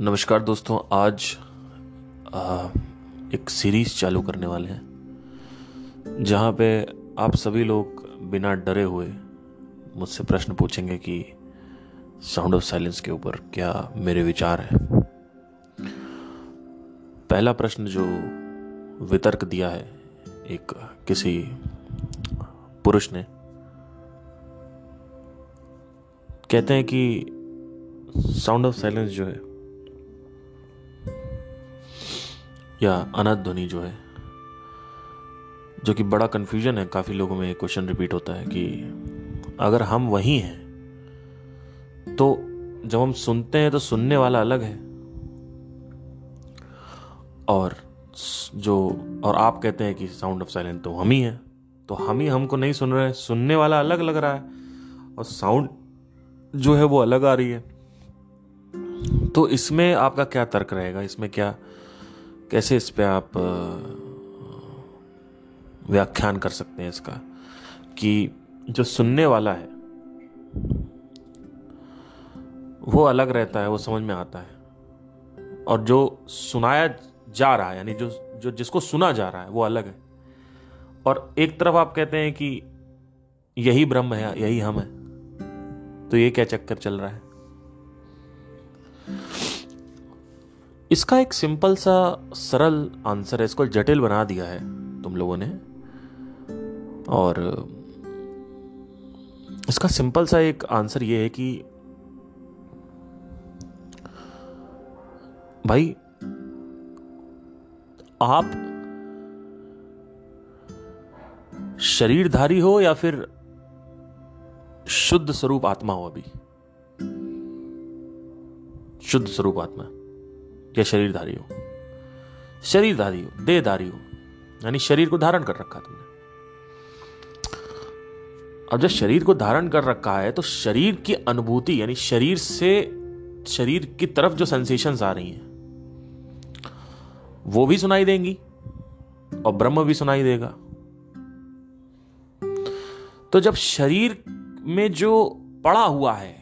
नमस्कार दोस्तों आज आ, एक सीरीज़ चालू करने वाले हैं जहाँ पे आप सभी लोग बिना डरे हुए मुझसे प्रश्न पूछेंगे कि साउंड ऑफ़ साइलेंस के ऊपर क्या मेरे विचार हैं। पहला प्रश्न जो वितर्क दिया है एक किसी पुरुष ने कहते हैं कि साउंड ऑफ़ साइलेंस जो है या अनंत ध्वनि जो है, जो कि बड़ा कंफ्यूजन है, काफ़ी लोगों में क्वेश्चन रिपीट होता है कि अगर हम वही हैं तो जब हम सुनते हैं तो सुनने वाला अलग है। और जो, और आप कहते हैं कि साउंड ऑफ़ साइलेंस तो हम ही हैं तो हम ही हमको नहीं सुन रहे हैं, सुनने वाला अलग लग रहा है, और साउंड जो है वो अलग आ रही है। तो इसमें आपका क्या तर्क रहेगा? इसमें क्या कैसे इस पे आप व्याख्यान कर सकते हैं इसका? कि जो सुनने वाला है, वो अलग रहता है, वो समझ में आता है। और जो सुनाया जा रहा है, यानी जो जो जिसको सुना जा रहा है, वो अलग है। और एक तरफ़ आप कहते हैं कि यही ब्रह्म है, यही हम है तो ये क्या चक्कर चल रहा है? इसका एक सिंपल सा, सरल आंसर है। इसको जटिल बना दिया है तुम लोगों ने। और, इसका सिंपल सा एक आंसर ये है कि, भाई, आप शरीरधारी हो या फिर शुद्ध स्वरूप आत्मा हो अभी। शुद्ध स्वरूप आत्मा। या शरीरधारी हो शरीरधारी हो देहधारी हो यानी शरीर को धारण कर रखा तुमने। अब जब शरीर को धारण कर रखा है तो शरीर की अनुभूति, यानी शरीर से, शरीर की तरफ़ जो सेंसेशंस आ रही हैं, वो भी सुनाई देंगी और ब्रह्म भी सुनाई देगा। तो जब शरीर में जो पड़ा हुआ है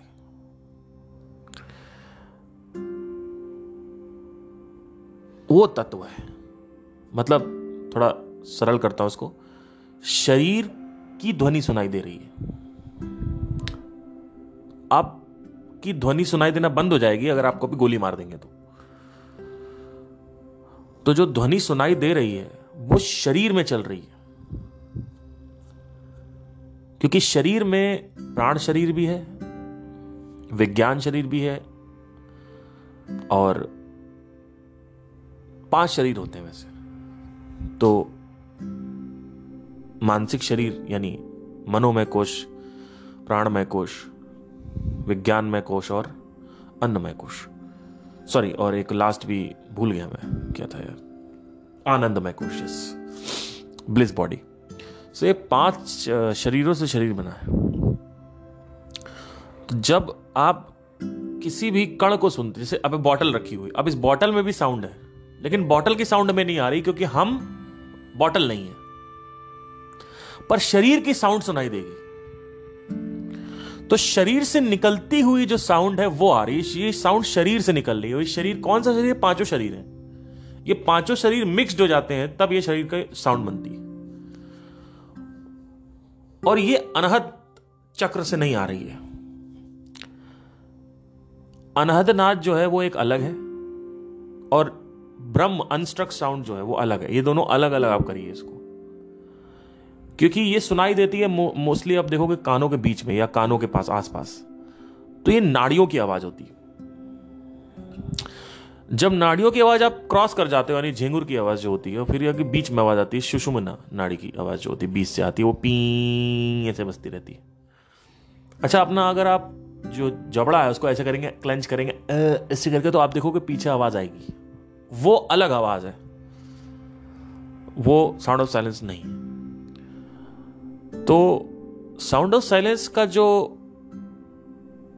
वो तत्व है। मतलब थोड़ा सरल करता हूँ उसको शरीर की ध्वनि सुनाई दे रही है। आपकी ध्वनि सुनाई देना बंद हो जाएगी अगर आपको भी गोली मार देंगे तो। तो जो ध्वनि सुनाई दे रही है, वो शरीर में चल रही है। क्योंकि शरीर में प्राण शरीर भी है, विज्ञान शरीर भी है, और पाँच शरीर होते हैं वैसे। तो मानसिक शरीर, यानी मनोमय कोश, प्राणमय कोश, विज्ञानमय कोश और अन्नमय कोश। सॉरी और एक लास्ट भी भूल गया मैं, क्या था यार? आनंदमय कोश ब्लिस बॉडी सो ये पाँच शरीरों से शरीर बना है। तो जब आप किसी भी कण को सुनते जैसे अब बॉटल रखी हुई, अब इस बॉटल में भी साउंड है। लेकिन बॉटल की साउंड में नहीं आ रही क्योंकि हम बॉटल नहीं है। पर शरीर की साउंड सुनाई देगी। तो शरीर से निकलती हुई जो साउंड है, वो आ रही है। ये साउंड शरीर से निकल रही है। शरीर कौन सा शरीर पाँचों शरीर है। ये पाँचों शरीर मिक्सड हो जाते हैं, तब ये शरीर का साउंड बनती है। और ये अनहद चक्र से नहीं आ रही है। अनहद नाद जो है, वो एक अलग है। और ब्रह्म अनस्ट्रक साउंड जो है, वो अलग है। ये दोनों अलग अलग आप करिए इसको। क्योंकि ये सुनाई देती है मोस्टली आप देखोगे कानों के बीच में या कानों के पास, आसपास। तो ये नाड़ियों की आवाज़ होती है। जब नाड़ियों की आवाज़ आप क्रॉस कर जाते हो, यानी झेंगुर की आवाज़ जो होती है, फिर यह बीच में आवाज़ आती है, सुषुमना नाड़ी की आवाज़ जो होती है, बीच से आती है, वो पी ऐसे बसती रहती है। अच्छा अपना अगर आप जो जबड़ा है, उसको ऐसे करेंगे क्लेंच करेंगे ऐसे करके तो आप देखोगे पीछे आवाज़ आएगी। वो अलग आवाज़ है। वो साउंड ऑफ़ साइलेंस नहीं। तो साउंड ऑफ़ साइलेंस का जो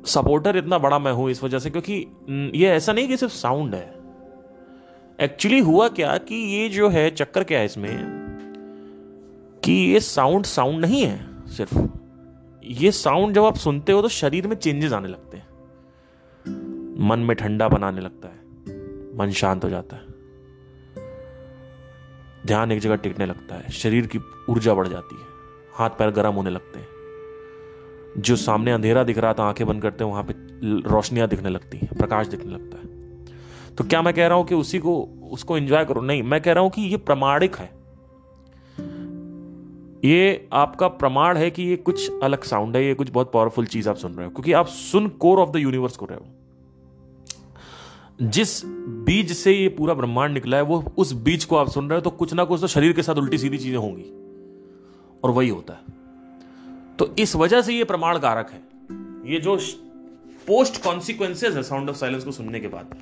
सपोर्टर इतना बड़ा मैं हूँ इस वजह से, क्योंकि ये ऐसा नहीं कि सिर्फ़ साउंड है। एक्चुअली हुआ क्या कि ये जो है चक्कर क्या है इसमें, कि ये साउंड साउंड नहीं है सिर्फ़। ये साउंड जब आप सुनते हो तो शरीर में चेंजेस आने लगते हैं। मन में ठंडा बनाने लगता है। मन शांत हो जाता है। ध्यान एक जगह टिकने लगता है, शरीर की ऊर्जा बढ़ जाती है, हाथ पैर गर्म होने लगते हैं। जो सामने अंधेरा दिख रहा था, आँखें बंद करते हैं, वहाँ पे रोशनियाँ दिखने लगती हैं, प्रकाश दिखने लगता है। तो क्या मैं कह रहा हूँ कि उसी को, उसको एंजॉय करो? नहीं, मैं कह रहा हूँ कि ये प्रमाणिक है। ये आपका प्रमाण है कि ये कुछ अलग साउंड है, ये कुछ बहुत पावरफुल चीज़ आप सुन रहे हो, क्योंकि आप सुन कोर ऑफ़ द यूनिवर्स को रहे हो। जिस बीज से ये पूरा ब्रह्मांड निकला है, वो उस बीज को आप सुन रहे हो तो कुछ ना कुछ तो शरीर के साथ उल्टी सीधी चीज़ें होंगी। और वही होता है। तो इस वजह से ये प्रमाण कारक है। ये जो पोस्ट कॉन्सिक्वेंसेज है साउंड ऑफ़ साइलेंस को सुनने के बाद,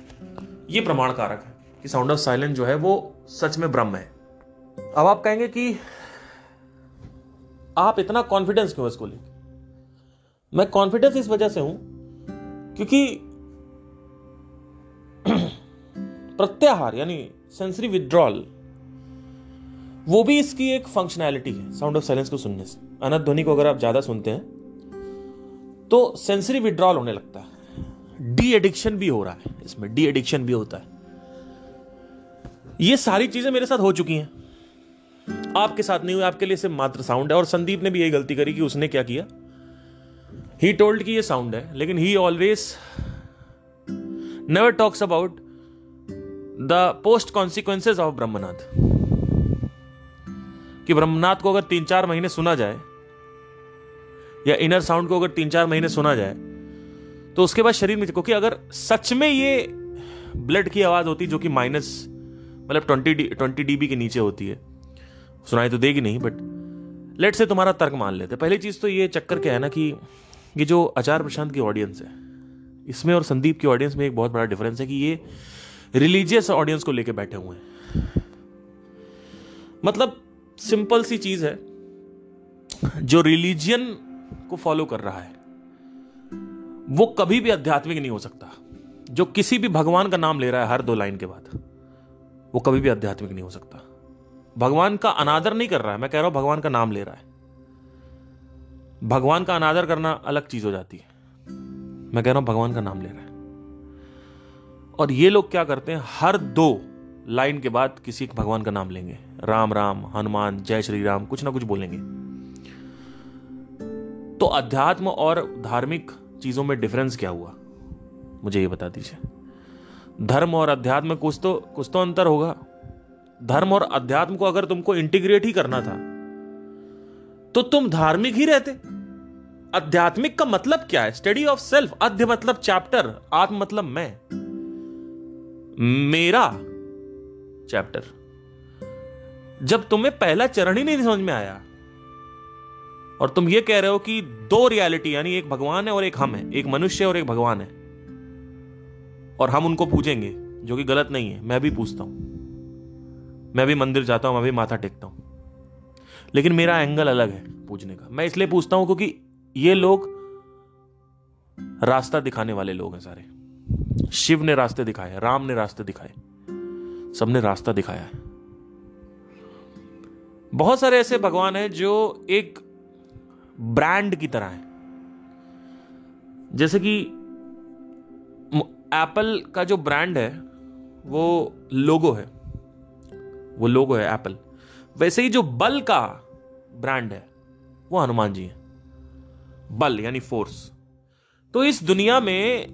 ये प्रमाण कारक है कि साउंड ऑफ़ साइलेंस जो है, वो सच में ब्रह्म है। अब आप कहेंगे कि आप इतना कॉन्फिडेंस क्यों इसको लेकर मैं कॉन्फिडेंस इस वजह से हूँ, क्योंकि प्रत्याहार, यानी सेंसरी विड्रॉल वो भी इसकी एक फंक्शनैलिटी है साउंड ऑफ़ साइलेंस को सुनने से। अनंत ध्वनि को अगर आप ज़्यादा सुनते हैं तो सेंसरी विड्रॉल होने लगता है। डी एडिक्शन भी हो रहा है, इसमें डी एडिक्शन भी होता है। ये सारी चीज़ें मेरे साथ हो चुकी हैं। आपके साथ नहीं हुई, आपके लिए सिर्फ़ मात्र साउंड है, और संदीप ने भी यही गलती करी कि उसने क्या किया। ही टोल्ड कि ये साउंड है, लेकिन he always never talks about the post consequences of Brahmanath. कि ब्रह्मनाथ को अगर तीन चार महीने सुना जाए, या इनर साउंड को अगर तीन चार महीने सुना जाए तो उसके बाद शरीर में क्योंकि अगर सच में ये ब्लड की आवाज़ होती जो कि माइनस मतलब ट्वेंटी ट्वेंटी डीबी के नीचे होती है, सुनाई तो देगी नहीं बट लेट से तुम्हारा तर्क मान लेते पहली चीज़ तो ये चक्कर क्या है ना कि ये जो आचार प्रशांत की ऑडियंस है, इसमें और संदीप की ऑडियंस में एक बहुत बड़ा डिफरेंस है कि ये रिलीजियस ऑडियंस को लेके बैठे हुए हैं। मतलब सिंपल सी चीज़ है, जो रिलीजियन को फॉलो कर रहा है, वो कभी भी आध्यात्मिक नहीं हो सकता। जो किसी भी भगवान का नाम ले रहा है, हर दो लाइन के बाद, वो कभी भी आध्यात्मिक नहीं हो सकता। भगवान का अनादर नहीं कर रहा है, मैं कह रहा हूँ, भगवान का नाम ले रहा है। भगवान का अनादर करना अलग चीज़ हो जाती है। मैं कह रहा हूँ, भगवान का नाम ले रहा है। और ये लोग क्या करते हैं? हर दो लाइन के बाद किसी एक भगवान का नाम लेंगे। राम राम, हनुमान, जय श्री राम, कुछ ना कुछ बोलेंगे। तो अध्यात्म और धार्मिक चीज़ों में डिफरेंस क्या हुआ? मुझे ये बता दीजिए। धर्म और अध्यात्म कुछ तो कुछ तो अंतर होगा। धर्म और अध्यात्म को अगर तुमको इंटीग्रेट ही करना था तो तुम धार्मिक ही रहते। आध्यात्मिक का मतलब क्या है? स्टडी ऑफ़ सेल्फ अध्य मतलब चैप्टर आत्म मतलब मैं। मेरा चैप्टर। जब तुम्हें पहला चरण ही नहीं समझ में आया, और तुम ये कह रहे हो कि दो रियलिटी, यानी एक भगवान है और एक हम है, एक मनुष्य और एक भगवान है, और हम उनको पूजेंगे, जो कि गलत नहीं है, मैं भी पूछता हूँ। मैं भी मंदिर जाता हूँ, मैं भी माथा टेकता हूँ। लेकिन मेरा एंगल अलग है पूछने का। मैं इसलिए पूछता हूँ क्योंकि ये लोग रास्ता दिखाने वाले लोग हैं सारे। शिव ने रास्ते दिखाए, राम ने रास्ते दिखाए, सबने रास्ता दिखाया है। बहुत सारे ऐसे भगवान हैं जो एक ब्रांड की तरह है। जैसे कि एप्पल का जो ब्रांड है, वो लोगो है। वो लोगो है एप्पल वैसे ही जो बल का ब्रांड है, वो हनुमान जी है। बल, यानी फोर्स तो इस दुनिया में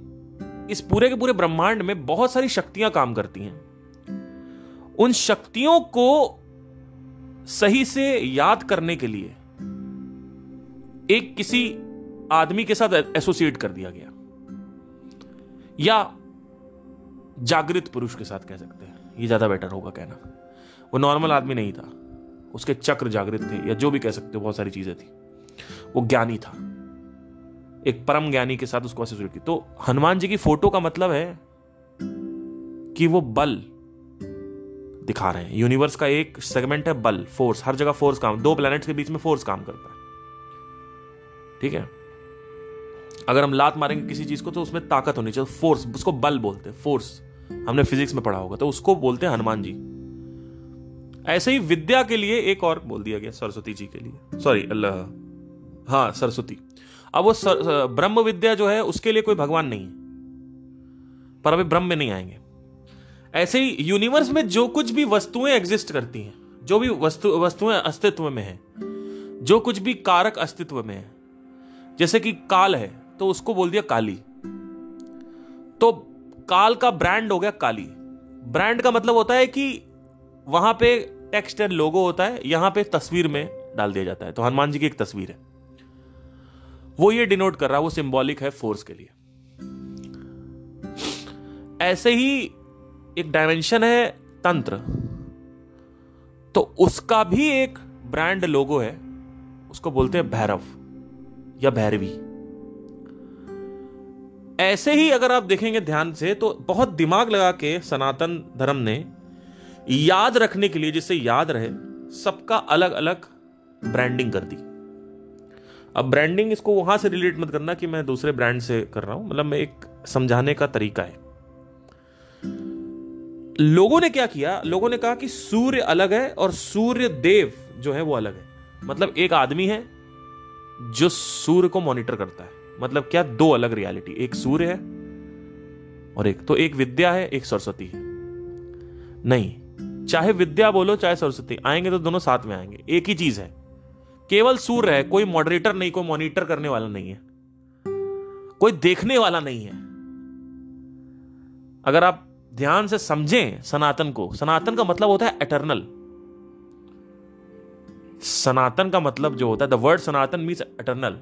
इस पूरे के पूरे ब्रह्मांड में बहुत सारी शक्तियाँ काम करती हैं। उन शक्तियों को सही से याद करने के लिए एक किसी आदमी के साथ एसोसिएट कर दिया गया। या जागृत पुरुष के साथ कह सकते हैं। ये ज़्यादा बेटर होगा कहना। वो नॉर्मल आदमी नहीं था। उसके चक्र जागृत थे, या जो भी कह सकते हो, बहुत सारी चीज़ें थी। वो ज्ञानी था। एक परम ज्ञानी के साथ उसको एसोसिएट की तो हनुमान जी की फ़ोटो का मतलब है कि वो बल दिखा रहे हैं। यूनिवर्स का एक सेगमेंट है बल, फोर्स। हर जगह फोर्स काम, दो प्लैनेट्स के बीच में फोर्स काम करता है। ठीक है? अगर हम लात मारेंगे किसी चीज़ को तो उसमें ताकत होनी चाहिए। फोर्स, उसको बल बोलते हैं, फोर्स। हमने फिजिक्स में पढ़ा होगा तो उसको बोलते हैं हनुमान जी। ऐसे ही विद्या के लिए एक और बोल दिया गया, सरस्वती जी के लिए। सॉरी अल्लाह। हाँ सरस्वती। अब वो ब्रह्म विद्या जो है, उसके लिए कोई भगवान नहीं है। पर अभी ब्रह्म में नहीं आएँगे। ऐसे ही यूनिवर्स में जो कुछ भी वस्तुएँ एग्जिस्ट करती हैं, जो भी वस्तु, वस्तुएँ अस्तित्व में है, जो कुछ भी कारक अस्तित्व में है, जैसे कि काल है तो उसको बोल दिया काली। तो काल का ब्रांड हो गया काली। ब्रांड का मतलब होता है कि वहाँ पे टेक्स्ट लोगो होता है, यहाँ पे तस्वीर में डाल दिया जाता है। तो हनुमान जी की एक तस्वीर है। वो ये डिनोट कर रहा है, वो सिंबॉलिक है फोर्स के लिए। ऐसे ही एक डायमेंशन है तंत्र। तो उसका भी एक ब्रांड लोगो है, उसको बोलते हैं भैरव या भैरवी। ऐसे ही अगर आप देखेंगे ध्यान से तो बहुत दिमाग लगा के सनातन धर्म ने याद रखने के लिए, जिससे याद रहे, सबका अलग अलग ब्रांडिंग कर दी। अब ब्रांडिंग इसको वहाँ से रिलेट मत करना कि मैं दूसरे ब्रांड से कर रहा हूँ। मतलब मैं एक समझाने का तरीका है। लोगों ने क्या किया? लोगों ने कहा कि सूर्य अलग है और सूर्य देव जो है वो अलग है। मतलब एक आदमी है जो सूर्य को मॉनिटर करता है। मतलब क्या? दो अलग रियलिटी एक सूर्य है और एक। तो एक विद्या है, एक सरस्वती है। नहीं। चाहे विद्या बोलो, चाहे सरस्वती। आएँगे तो दोनों साथ में आएँगे। एक ही चीज़ है। केवल सूर्य है, कोई मॉडरेटर नहीं, कोई मॉनिटर करने वाला नहीं है। कोई देखने वाला नहीं है। अगर आप ध्यान से समझें सनातन को, सनातन का मतलब होता है एटर्नल सनातन का मतलब जो होता है the word Sanatan means eternal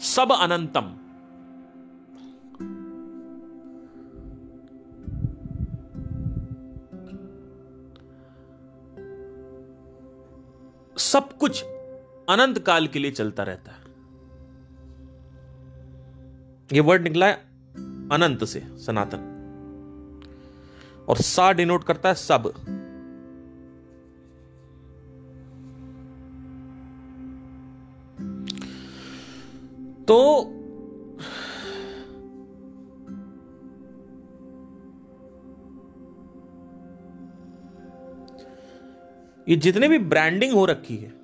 सब अनंतम। सब कुछ अनंत काल के लिए चलता रहता है। यह वर्ड निकला है अनंत से, सनातन। और सा डिनोट करता है सब। तो ये जितने भी ब्रांडिंग हो रखी है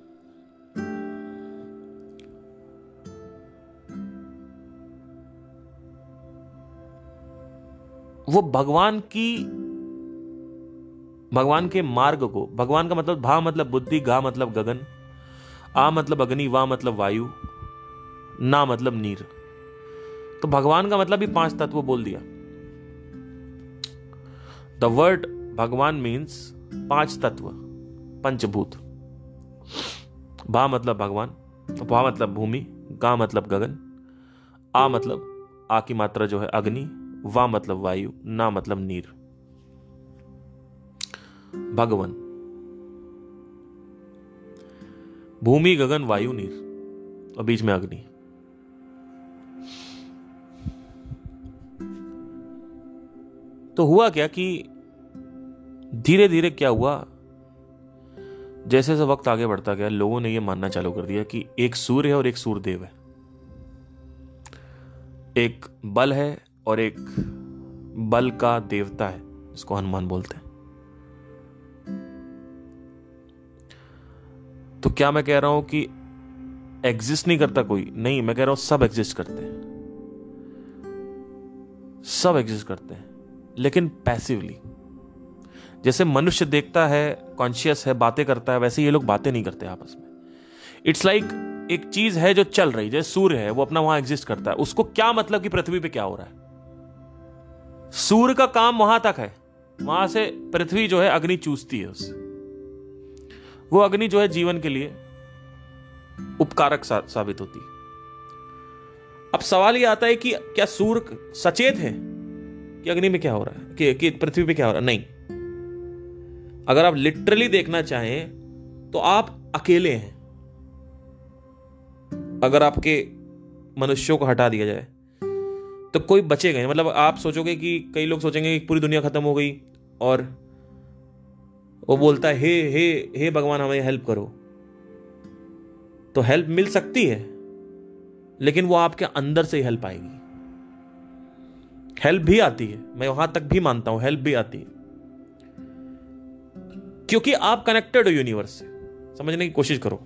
वो भगवान की, भगवान के मार्ग को, भगवान का मतलब भा मतलब बुद्धि, गा मतलब गगन, आ मतलब अग्नि, वा मतलब वायु, ना मतलब नीर। तो भगवान का मतलब भी पाँच तत्व बोल दिया। द वर्ड भगवान मीन्स पाँच तत्व, पंचभूत। भा मतलब भगवान भा मतलब भूमि, गा मतलब गगन, आ मतलब आ की मात्रा जो है अग्नि वा मतलब वायु, ना मतलब नीर। भगवान। भूमि, गगन, वायु, नीर। और बीच में अग्नि। तो हुआ क्या कि धीरे धीरे क्या हुआ? जैसे जैसे वक्त आगे बढ़ता गया, लोगों ने यह मानना चालू कर दिया कि एक सूर्य है और एक सूर्यदेव है। एक बल है और एक बल का देवता है, जिसको हनुमान बोलते हैं। तो क्या मैं कह रहा हूँ कि एग्जिस्ट नहीं करता कोई? नहीं, मैं कह रहा हूँ सब एग्जिस्ट करते हैं। सब एग्जिस्ट करते हैं, लेकिन पैसिवली जैसे मनुष्य देखता है कॉन्शियस है, बातें करता है, वैसे ये लोग बातें नहीं करते आपस में। इट्स लाइक like एक चीज़ है जो चल रही, जैसे सूर्य है, वो अपना वहाँ एग्जिस्ट करता है। उसको क्या मतलब कि पृथ्वी पे क्या हो रहा है? सूर्य का काम वहाँ तक है। वहाँ से पृथ्वी जो है अग्नि चूसती है उससे। वो अग्नि जो है जीवन के लिए उपकारक साबित होती है। अब सवाल यह आता है कि क्या सूर्य सचेत है? कि अग्नि में क्या हो रहा है? कि, कि पृथ्वी पे क्या हो रहा है? नहीं। अगर आप लिटरली देखना चाहें तो आप अकेले हैं। अगर आपके मनुष्यों को हटा दिया जाए तो कोई बचेगा नहीं। मतलब आप सोचोगे कि कई लोग सोचेंगे कि पूरी दुनिया खत्म हो गई और वो बोलता है, हे हे हे भगवान, हमें हेल्प करो। तो हेल्प मिल सकती है, लेकिन वो आपके अंदर से ही हेल्प आएगी। हेल्प भी आती है, मैं वहाँ तक भी मानता हूँ हेल्प भी आती है। क्योंकि आप कनेक्टेड हो यूनिवर्स से, समझने की कोशिश करो।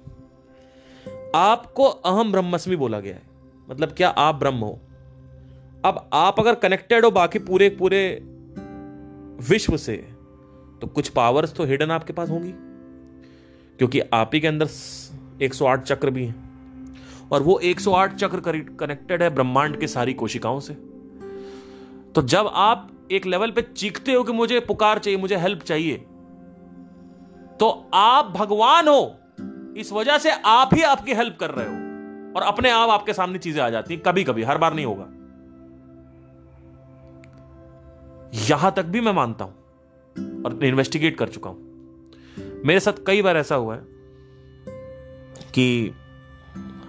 आपको अहम ब्रह्मस्मी बोला गया है। मतलब क्या आप ब्रह्म हो? अब आप अगर कनेक्टेड हो बाकी पूरे पूरे विश्व से तो कुछ पावर्स तो हिडन आपके पास होंगी। क्योंकि आप ही के अंदर 108 चक्र भी हैं। और वो 108 चक्र कनेक्टेड है ब्रह्मांड के सारी कोशिकाओं से। तो जब आप एक लेवल पे चीखते हो कि मुझे पुकार चाहिए, मुझे हेल्प चाहिए तो आप भगवान हो। इस वजह से आप ही आपकी हेल्प कर रहे हो। और अपने आप आपके सामने चीज़ें आ जाती हैं कभी कभी हर बार नहीं होगा। यहाँ तक भी मैं मानता हूँ और इन्वेस्टिगेट कर चुका हूँ। मेरे साथ कई बार ऐसा हुआ है कि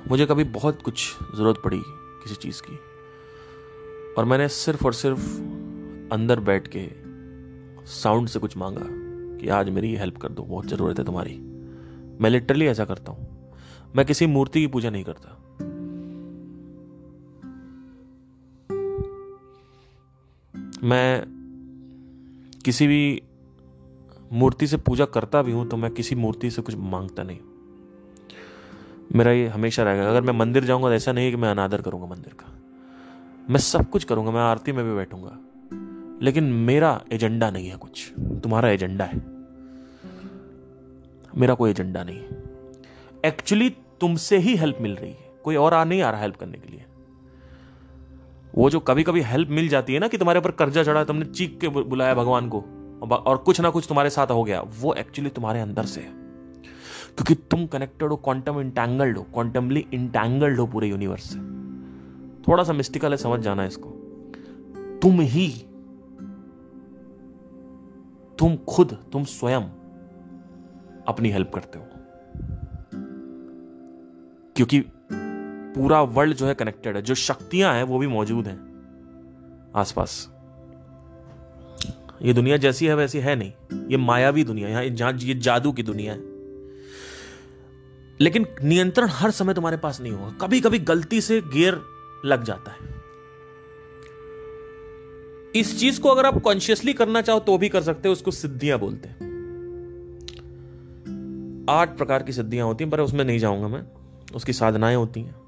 मुझे कभी बहुत कुछ ज़रूरत पड़ी किसी चीज़ की और मैंने सिर्फ़ और सिर्फ़ अंदर बैठ के साउंड से कुछ मांगा कि आज मेरी हेल्प कर दो, बहुत ज़रूरत है तुम्हारी। मैं लिटरली ऐसा करता हूँ। मैं किसी मूर्ति की पूजा नहीं करता। मैं किसी भी मूर्ति से पूजा करता भी हूँ तो मैं किसी मूर्ति से कुछ माँगता नहीं। मेरा ये हमेशा रहेगा। अगर मैं मंदिर जाऊँगा तो ऐसा नहीं है कि मैं अनादर करूँगा मंदिर का। मैं सब कुछ करूँगा, मैं आरती में भी बैठूँगा। लेकिन मेरा एजेंडा नहीं है कुछ। तुम्हारा एजेंडा है। मेरा कोई एजेंडा नहीं है। एक्चुअली तुमसे ही हेल्प मिल रही है। कोई और आ, नहीं आ रहा हेल्प करने के लिए। वो जो कभी कभी हेल्प मिल जाती है ना कि तुम्हारे ऊपर कर्जा चढ़ा तुमने चीख के बुलाया भगवान को, और कुछ ना कुछ तुम्हारे साथ हो गया, वो एक्चुअली तुम्हारे अंदर से है। क्योंकि तुम कनेक्टेड हो क्वांटम इंटैंगल्ड हो क्वांटमली इंटैंगल्ड हो पूरे यूनिवर्स से। थोड़ा सा मिस्टिकल है, समझ जाना इसको। तुम ही, तुम खुद, तुम स्वयं अपनी हेल्प करते हो। क्योंकि पूरा वर्ल्ड जो है कनेक्टेड है, जो शक्तियाँ हैं, वो भी मौजूद हैं। आसपास। ये दुनिया जैसी है, वैसी है नहीं। ये मायावी दुनिया, यहाँ जहाँ ये जादू की दुनिया है। लेकिन नियंत्रण हर समय तुम्हारे पास नहीं होगा। कभी कभी गलती से गियर लग जाता है। इस चीज़ को अगर आप कॉन्शियसली करना चाहो तो भी कर सकते हो। उसको सिद्धियाँ बोलते हैं। आठ प्रकार की सिद्धियाँ होती हैं, पर उसमें नहीं जाऊँगा मैं। उसकी साधनाएँ होती हैं।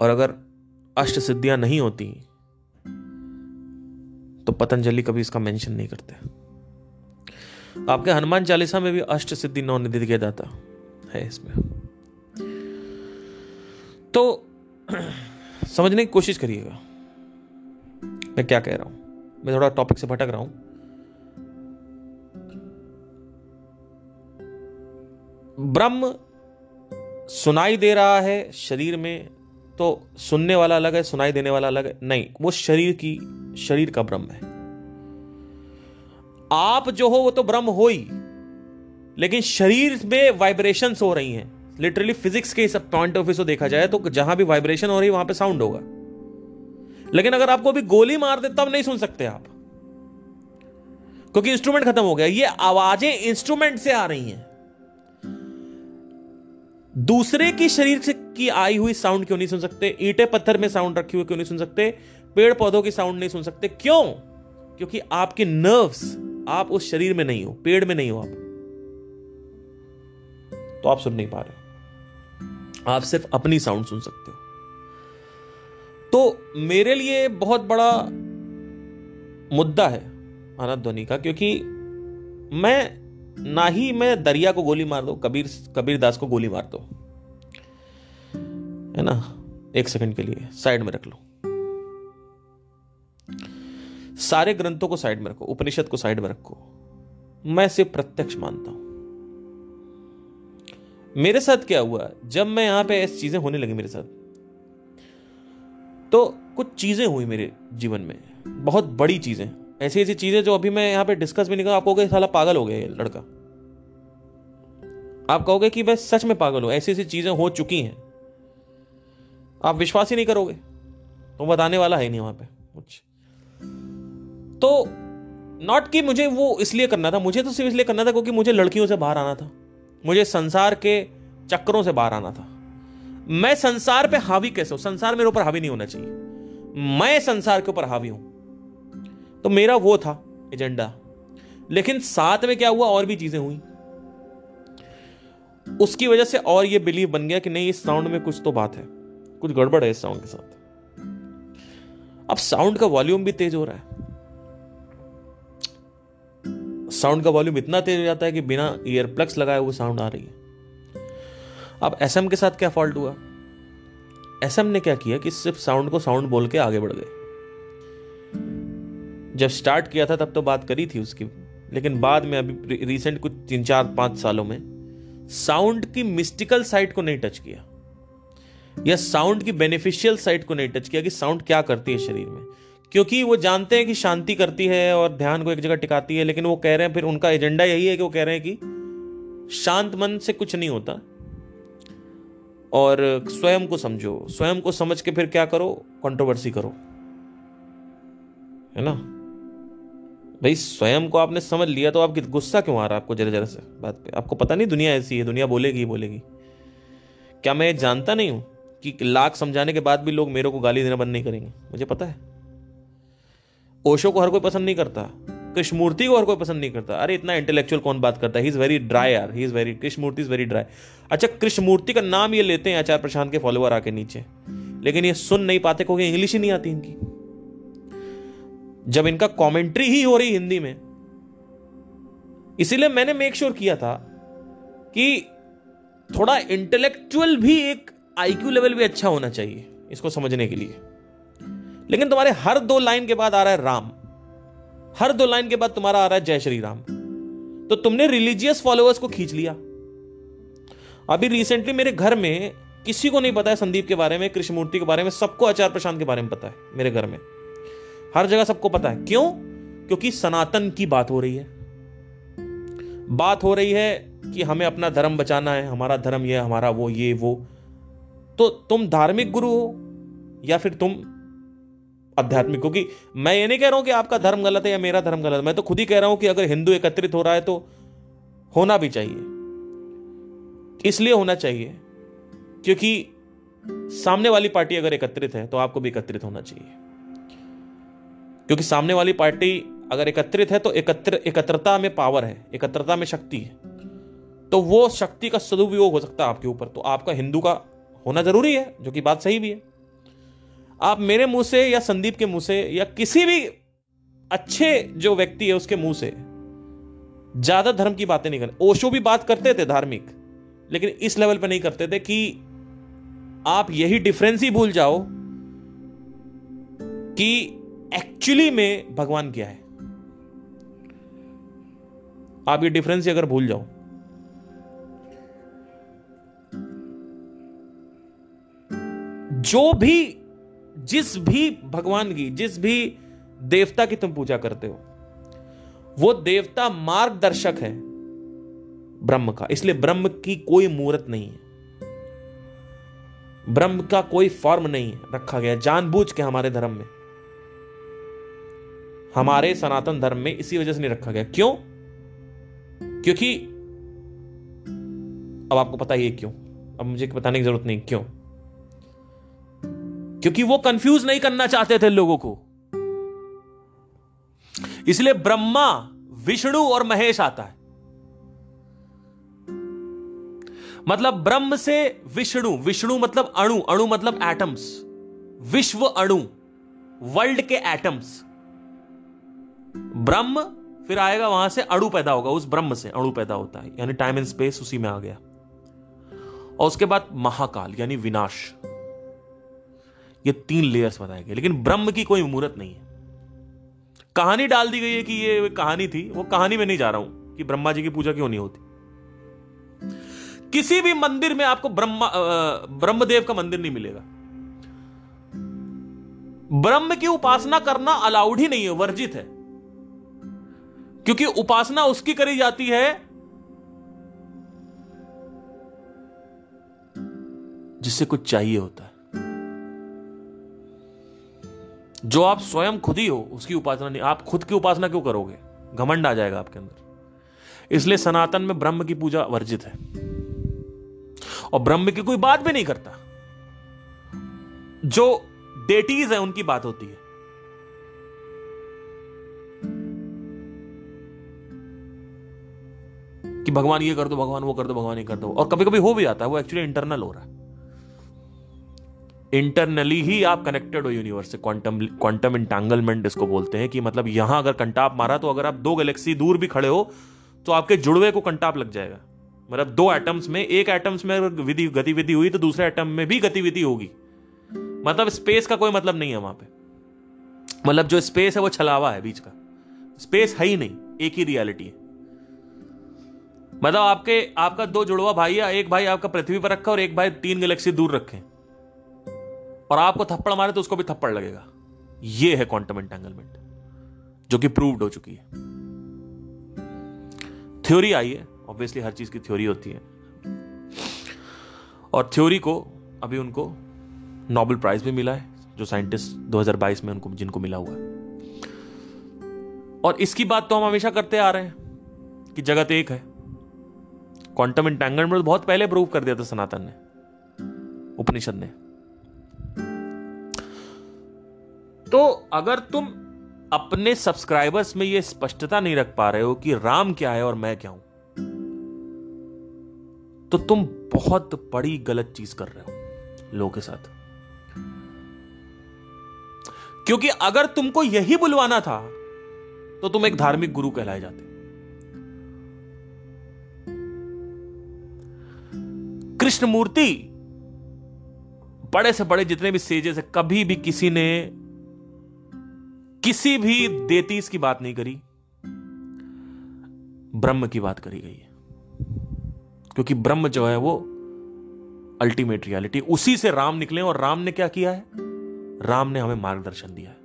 और अगर अष्ट सिद्धियाँ नहीं होती तो पतंजलि कभी इसका मेंशन नहीं करते। आपके हनुमान चालीसा में भी अष्ट सिद्धि नौ निधि के दाता है इसमें। तो समझने की कोशिश करिएगा। मैं क्या कह रहा हूँ? मैं थोड़ा टॉपिक से भटक रहा हूँ। ब्रह्म सुनाई दे रहा है शरीर में तो सुनने वाला अलग है, सुनाई देने वाला अलग है। नहीं, वो शरीर की, शरीर का ब्रह्म है। आप जो हो, वो तो ब्रह्म हो ही। लेकिन शरीर में वाइब्रेशन हो रही हैं। लिटरली फिजिक्स के पॉइंट ऑफ़ व्यू से देखा जाए तो जहाँ भी वाइब्रेशन हो रही है वहाँ पे साउंड होगा। लेकिन अगर आपको अभी गोली मार दे, तब नहीं सुन सकते आप। क्योंकि इंस्ट्रूमेंट खत्म हो गया। ये आवाज़ें इंस्ट्रूमेंट से आ रही हैं। दूसरे की शरीर से की आई हुई साउंड क्यों नहीं सुन सकते? ईटे पत्थर में साउंड रखी हुई क्यों नहीं सुन सकते? पेड़ पौधों की साउंड नहीं सुन सकते? क्यों? क्योंकि आपके नर्व्स आप उस शरीर में नहीं हो, पेड़ में नहीं हो आप। तो आप सुन नहीं पा रहे आप सिर्फ़ अपनी साउंड सुन सकते हो। तो मेरे लिए बहुत बड़ा मुद्दा है आनंद ध्वनि का, क्योंकि मैं ना ही मैं दरिया को गोली मार दो, कबीर कबीर दास को गोली मार दो। है ना? एक सेकंड के लिए, साइड में रख लो। सारे ग्रंथों को साइड में रखो, उपनिषद को साइड में रखो। मैं सिर्फ़ प्रत्यक्ष मानता हूँ। मेरे साथ क्या हुआ? जब मैं यहाँ पे ऐसी चीज़ें होने लगी मेरे साथ तो कुछ चीज़ें हुई मेरे जीवन में, बहुत बड़ी चीज़ें। ऐसी ऐसी चीज़ें जो अभी मैं यहाँ पे डिस्कस भी नहीं कर आप कहोगे, साला पागल हो गया लड़का। आप कहोगे कि मैं सच में पागल हूँ ऐसी ऐसी चीज़ें हो चुकी हैं। आप विश्वास ही नहीं करोगे। तो बताने वाला है नहीं वहाँ पे कुछ। तो नॉट कि मुझे वो इसलिए करना था, मुझे तो सिर्फ़ इसलिए करना था क्योंकि मुझे लड़कियों से बाहर आना था। मुझे संसार के चक्रों से बाहर आना था। मैं संसार पे हावी कैसे हूँ? संसार मेरे ऊपर हावी नहीं होना चाहिए। मैं संसार के ऊपर हावी हूँ। तो मेरा वो था एजेंडा। लेकिन साथ में क्या हुआ? और भी चीज़ें हुई। उसकी वजह से और ये बिलीव बन गया कि नहीं, इस साउंड में कुछ तो बात है। कुछ गड़बड़ है इस साउंड के साथ। अब साउंड का वॉल्यूम भी तेज हो रहा है। साउंड का वॉल्यूम इतना तेज हो जाता है कि बिना ईयर प्लग्स लगाए हुए साउंड आ रही है। अब एसएम के साथ क्या फॉल्ट हुआ? एसएम ने क्या किया कि सिर्फ़ साउंड को साउंड बोल के आगे बढ़ गए। जब स्टार्ट किया था, तब तो बात करी थी उसकी। लेकिन बाद में अभी रिसेंट कुछ तीन, चार, पाँच सालों में साउंड की मिस्टिकल साइड को नहीं टच किया। या साउंड की बेनिफिशियल साइड को नहीं टच किया कि साउंड क्या करती है शरीर में। क्योंकि वो जानते हैं कि शांति करती है और ध्यान को एक जगह टिकाती है, लेकिन वो कह रहे हैं, फिर उनका एजेंडा यही है कि वो कह रहे हैं कि शांत मन से कुछ नहीं होता और स्वयं को समझो। स्वयं को समझ के फिर क्या करो? कंट्रोवर्सी करो। है ना? भाई, स्वयं को आपने समझ लिया तो आपकी गुस्सा क्यों आ रहा है आपको जरा जरा से? बात पे। आपको पता नहीं दुनिया ऐसी है, दुनिया बोलेगी बोलेगी। क्या मैं जानता नहीं हूँ कि लाख समझाने के बाद भी लोग मेरे को गाली देना बंद नहीं करेंगे? मुझे पता है। ओशो को हर कोई पसंद नहीं करता। कृष्णमूर्ति को हर कोई पसंद नहीं करता। अरे, इतना इंटेलेक्चुअल कौन बात करता है? ही इज़ वेरी ड्राई यार he is very Krishnamurti is very dry अच्छा कृष्णमूर्ति का नाम ये लेते हैं आचार्य प्रशांत के फॉलोअर आके नीचे। लेकिन ये सुन नहीं पाते क्योंकि इंग्लिश ही नहीं आती इनकी। जब इनका कमेंट्री ही हो रही हिंदी में। इसीलिए मैंने मेक श्योर किया था कि थोड़ा इंटेलेक्चुअल भी एक आईक्यू लेवल भी अच्छा होना चाहिए इसको समझने के लिए। लेकिन तुम्हारे हर दो लाइन के बाद आ रहा है राम। हर दो लाइन के बाद तुम्हारा आ रहा है जय श्री राम। तो तुमने रिलीजियस फॉलोअर्स को खींच लिया। अभी रिसेंटली मेरे घर में किसी को नहीं पता है संदीप के बारे में, कृष्णमूर्ति के बारे में, सबको आचार प्रशांत के बारे में पता है, मेरे घर में। हर जगह सबको पता है। क्यों? क्योंकि सनातन की बात हो रही है। बात हो रही है कि हमें अपना धर्म बचाना है, हमारा धर्म ये हमारा वो, ये, वो। तो तुम धार्मिक गुरु हो या फिर तुम आध्यात्मिक? क्योंकि मैं ये नहीं कह रहा हूँ कि आपका धर्म गलत है या मेरा धर्म गलत है। मैं तो खुद ही कह रहा हूँ कि अगर हिंदू एकत्रित हो रहा है तो होना भी चाहिए। इसलिए होना चाहिए, क्योंकि सामने वाली पार्टी अगर एकत्रित है तो आपको भी एकत्रित होना चाहिए। क्योंकि सामने वाली पार्टी अगर एकत्रित है तो एकत्र, एकत्रता में पावर है, एकत्रता में शक्ति है। तो वो शक्ति का सदुपयोग हो सकता है आपके ऊपर। तो आपका हिंदू का होना ज़रूरी है, जो कि बात सही भी है। आप मेरे मुँह से या संदीप के मुँह से या किसी भी अच्छे जो व्यक्ति है उसके मुँह से ज़्यादा धर्म की बातें नहीं करते ओशो भी बात करते थे धार्मिक, लेकिन इस लेवल पर नहीं करते थे कि आप यही डिफरेंस ही भूल जाओ कि एक्चुअली में भगवान क्या है? आप ये डिफरेंस अगर भूल जाओ। जो भी, जिस भी भगवान की, जिस भी देवता की तुम पूजा करते हो, वो देवता मार्गदर्शक है ब्रह्म का। इसलिए ब्रह्म की कोई मूर्त नहीं है। ब्रह्म का कोई फॉर्म नहीं है रखा गया जानबूझ के हमारे धर्म में। हमारे सनातन धर्म में इसी वजह से नहीं रखा गया। क्यों? क्योंकि अब आपको पता ही है क्यों। अब मुझे बताने की ज़रूरत नहीं, क्यों? क्योंकि वो कंफ्यूज नहीं करना चाहते थे लोगों को। इसलिए ब्रह्मा, विष्णु और महेश आता है। मतलब ब्रह्म से विष्णु विष्णु मतलब अणु अणु मतलब एटम्स विश्व अणु वर्ल्ड के एटम्स ब्रह्म, फिर आएगा वहाँ से अणु पैदा होगा, उस ब्रह्म से अणु पैदा होता है। यानी टाइम एंड स्पेस उसी में आ गया। और उसके बाद महाकाल, यानी विनाश। ये तीन लेयर्स बताए गए, लेकिन ब्रह्म की कोई मुहूर्त नहीं है। कहानी डाल दी गई है कि ये कहानी थी, वो कहानी में नहीं जा रहा हूँ, कि ब्रह्मा जी की पूजा क्यों नहीं होती। किसी भी मंदिर में आपको ब्रह्मा ब्रह्मदेव का मंदिर नहीं मिलेगा। ब्रह्म की उपासना करना अलाउड ही नहीं है, वर्जित है। क्योंकि उपासना उसकी करी जाती है। जिससे कुछ चाहिए होता है। जो आप स्वयं खुद ही हो, उसकी उपासना नहीं। आप खुद की उपासना क्यों करोगे? घमंड आ जाएगा आपके अंदर। इसलिए सनातन में ब्रह्म की पूजा वर्जित है। और ब्रह्म की कोई बात भी नहीं करता। जो डेटीज है, उनकी बात होती है। कि भगवान ये कर दो, भगवान वो कर दो, भगवान ये कर दो। और कभी कभी हो भी जाता है, वो एक्चुअली इंटरनल हो रहा है। इंटरनली ही आप कनेक्टेड हो यूनिवर्स से क्वांटम क्वांटम इंटेंगलमेंट इसको बोलते हैं कि मतलब यहाँ अगर कंटाप मारा तो अगर आप दो गैलेक्सी दूर भी खड़े हो तो आपके जुड़वे को कंटाप लग जाएगा। मतलब दो एटम्स में, एक एटम्स में विधि, गतिविधि हुई तो दूसरे एटम में भी गतिविधि होगी। मतलब स्पेस का कोई मतलब नहीं है वहाँ पे। मतलब जो स्पेस है वो छलावा है बीच का। स्पेस है ही नहीं, एक ही रियलिटी है। मतलब आपके, आपका दो जुड़वा भाई है एक भाई आपका पृथ्वी पर रखा और एक भाई तीन गैलेक्सी दूर रखे। और आपको थप्पड़ मारे तो उसको भी थप्पड़ लगेगा। ये है क्वांटम एंटेंगलमेंट जो कि प्रूव्ड हो चुकी है। थ्योरी आई है ऑब्वियसली हर चीज़ की थ्योरी होती है। और थ्योरी को, अभी उनको नोबेल प्राइज भी मिला है, जो साइंटिस्ट 2022 में उनको, जिनको मिला हुआ है। और इसकी बात तो हम हमेशा करते आ रहे हैं, कि जगत एक है। क्वांटम इंटेंगलमेंट बहुत पहले प्रूव कर दिया था सनातन ने, उपनिषद ने। तो अगर तुम अपने सब्सक्राइबर्स में यह स्पष्टता नहीं रख पा रहे हो कि राम क्या है और मैं क्या हूँ तो तुम बहुत बड़ी गलत चीज़ कर रहे हो लोगों के साथ। क्योंकि अगर तुमको यही बुलवाना था तो तुम एक धार्मिक गुरु कहलाए जाते। कृष्ण मूर्ति बड़े से बड़े जितने भी सेजेस है, कभी भी किसी ने किसी भी देतीस की बात नहीं करी, ब्रह्म की बात करी गई है। क्योंकि ब्रह्म जो है वो अल्टीमेट रियलिटी उसी से राम निकले और राम ने क्या किया है? राम ने हमें मार्गदर्शन दिया है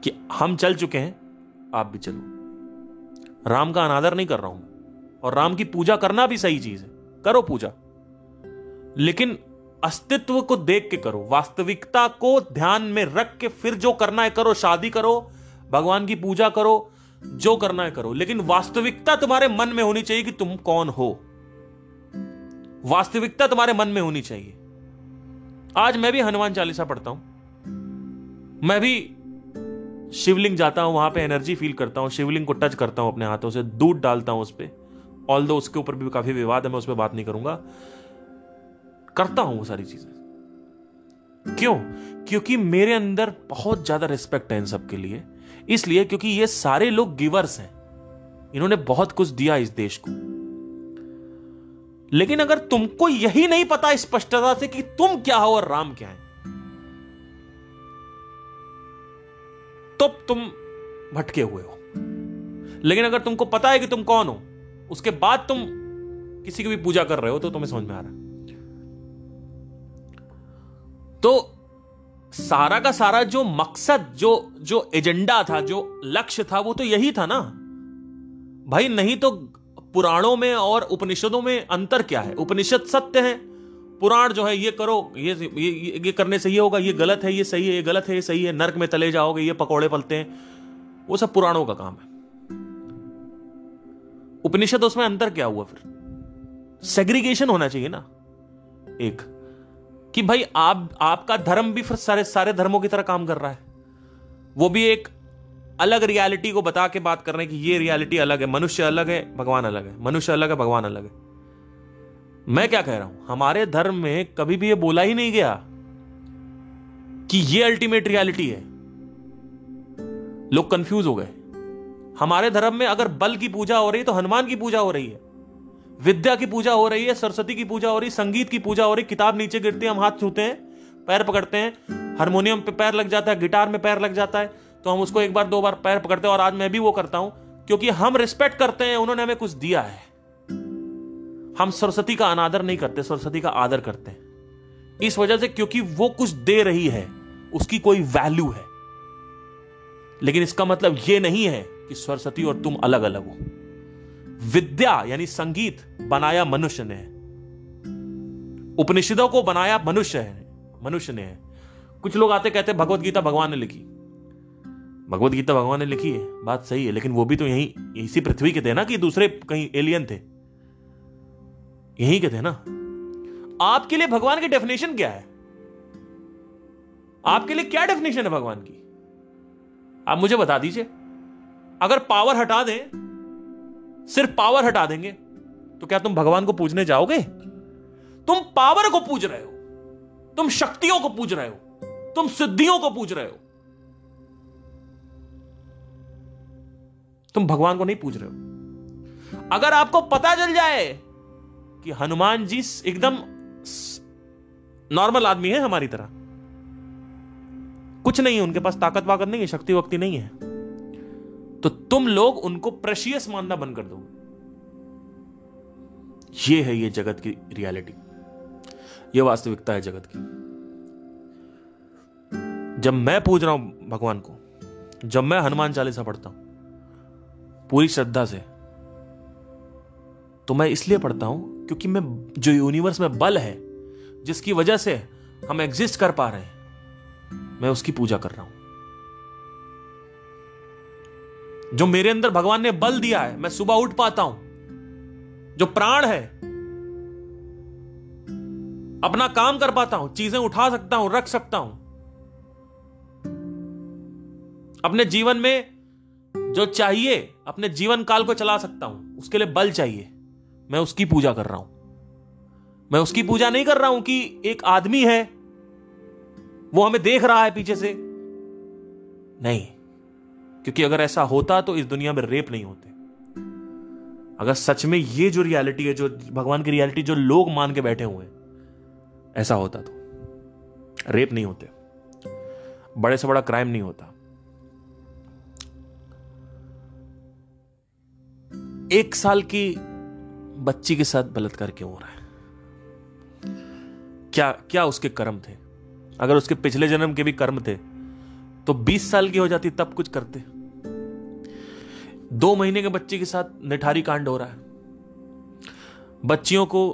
कि हम चल चुके हैं, आप भी चलो। राम का अनादर नहीं कर रहा हूँ और राम की पूजा करना भी सही चीज़ है। करो पूजा। लेकिन अस्तित्व को देख के करो, वास्तविकता को ध्यान में रख के फिर जो करना है करो, शादी करो, भगवान की पूजा करो, जो करना है करो। लेकिन वास्तविकता तुम्हारे मन में होनी चाहिए कि तुम कौन हो। वास्तविकता तुम्हारे मन में होनी चाहिए। आज मैं भी हनुमान चालीसा पढ़ता हूँ। मैं भी शिवलिंग जाता हूँ, वहाँ पे एनर्जी फील करता हूँ, शिवलिंग को टच करता हूँ अपने हाथों से, दूध डालता हूँ उस पर ऑल दो उसके ऊपर भी काफ़ी विवाद है, मैं उस पर बात नहीं करूँगा। करता हूँ वो सारी चीज़ें। क्यों? क्योंकि मेरे अंदर बहुत ज़्यादा रिस्पेक्ट है इन सब के लिए। इसलिए क्योंकि ये सारे लोग गिवर्स हैं। इन्होंने बहुत कुछ दिया इस देश को। लेकिन अगर तुमको यही नहीं पता स्पष्टता से कि तुम क्या हो और राम क्या है तो तुम भटके हुए हो। लेकिन अगर तुमको पता है कि तुम कौन हो उसके बाद तुम किसी की भी पूजा कर रहे हो तो तुम्हें समझ में आ रहा है। तो सारा का सारा जो मकसद जो जो एजेंडा था जो लक्ष्य था वो तो यही था ना? भाई नहीं तो पुराणों में और उपनिषदों में अंतर क्या है? उपनिषद सत्य है पुराण जो है ये करो ये ये, ये करने से ये होगा ये गलत है ये सही है ये गलत है ये सही है नर्क में तले जाओगे ये पकौड़े पलते हैं। वो सब पुराणों का काम है। उपनिषद उसमें अंतर क्या हुआ फिर? सेग्रीगेशन होना चाहिए ना। एक, कि भाई आप, आपका धर्म भी फिर सारे सारे धर्मों की तरह काम कर रहा है। वो भी एक अलग रियलिटी को बता के बात कर रहे हैं कि ये रियलिटी अलग है, मनुष्य अलग है, भगवान अलग है। मनुष्य अलग है, भगवान अलग है। मैं क्या कह रहा हूँ? हमारे धर्म में कभी भी ये बोला ही नहीं गया कि ये अल्टीमेट रियलिटी है। लोग कंफ्यूज हो गए। हमारे धर्म में अगर बल की पूजा हो रही है तो हनुमान की पूजा हो रही है। विद्या की पूजा हो रही है, सरस्वती की पूजा हो रही है, संगीत की पूजा हो रही किताब नीचे गिरती है, हम हाथ छूते हैं, पैर पकड़ते हैं, हारमोनियम पे पैर लग जाता है, गिटार में पैर लग जाता है तो हम उसको एक बार, दो बार पैर पकड़ते हैं, और आज मैं भी वो करता हूँ, क्योंकि हम रिस्पेक्ट करते हैं, उन्होंने हमें कुछ दिया है। हम सरस्वती का अनादर नहीं करते, सरस्वती का आदर करते हैं। इस वजह से क्योंकि वो कुछ दे रही है, उसकी कोई वैल्यू है। लेकिन इसका मतलब ये नहीं है कि सरस्वती और तुम अलग अलग हो। विद्या यानी संगीत बनाया मनुष्य ने। उपनिषदों को बनाया मनुष्य है, मनुष्य ने। है कुछ लोग आते कहते भगवत गीता भगवान ने लिखी। भगवत गीता भगवान ने लिखी है, बात सही है, लेकिन वो भी तो यही, इसी पृथ्वी के थे ना कि दूसरे कहीं एलियन थे। यही के थे ना। आपके लिए भगवान की डेफिनेशन क्या है? आपके लिए क्या डेफिनेशन है भगवान की? आप मुझे बता दीजिए। अगर पावर हटा दें, सिर्फ़ पावर हटा देंगे तो क्या तुम भगवान को पूजने जाओगे? तुम पावर को पूज रहे हो, तुम शक्तियों को पूज रहे हो, तुम सिद्धियों को पूज रहे हो। तुम भगवान को नहीं पूज रहे हो। अगर आपको पता चल जाए कि हनुमान जी एकदम नॉर्मल आदमी है हमारी तरह, कुछ नहीं है, उनके पास ताकत वाकत नहीं है शक्ति वक्ति नहीं है। तो तुम लोग उनको प्रशियस मानना बंद कर दोगे। ये है ये जगत की रियलिटी ये वास्तविकता है जगत की। जब मैं पूज रहा हूँ भगवान को, जब मैं हनुमान चालीसा पढ़ता हूँ, पूरी श्रद्धा से तो मैं इसलिए पढ़ता हूँ क्योंकि मैं, जो यूनिवर्स में बल है, जिसकी वजह से हम एग्जिस्ट कर पा रहे हैं, मैं उसकी पूजा कर रहा हूँ। जो मेरे अंदर भगवान ने बल दिया है, मैं सुबह उठ पाता हूँ। जो प्राण है, अपना काम कर पाता हूँ, चीज़ें उठा सकता हूँ, रख सकता हूँ। अपने जीवन में जो चाहिए, अपने जीवन काल को चला सकता हूँ, उसके लिए बल चाहिए। मैं उसकी पूजा कर रहा हूँ। मैं उसकी पूजा नहीं कर रहा हूँ कि एक आदमी है, वो हमें देख रहा है पीछे से। नहीं। क्योंकि अगर ऐसा होता तो इस दुनिया में रेप नहीं होते। अगर सच में ये जो रियलिटी है, जो भगवान की रियलिटी जो लोग मान के बैठे हुए हैं, ऐसा होता तो रेप नहीं होते। बड़े से बड़ा क्राइम नहीं होता। एक साल की बच्ची के साथ बलात्कार क्यों हो रहा है? क्या क्या उसके कर्म थे? अगर उसके पिछले जन्म के भी कर्म थे तो 20 साल की हो जाती, तब कुछ करते। दो महीने के बच्चे के साथ निठारी कांड हो रहा है। बच्चियों को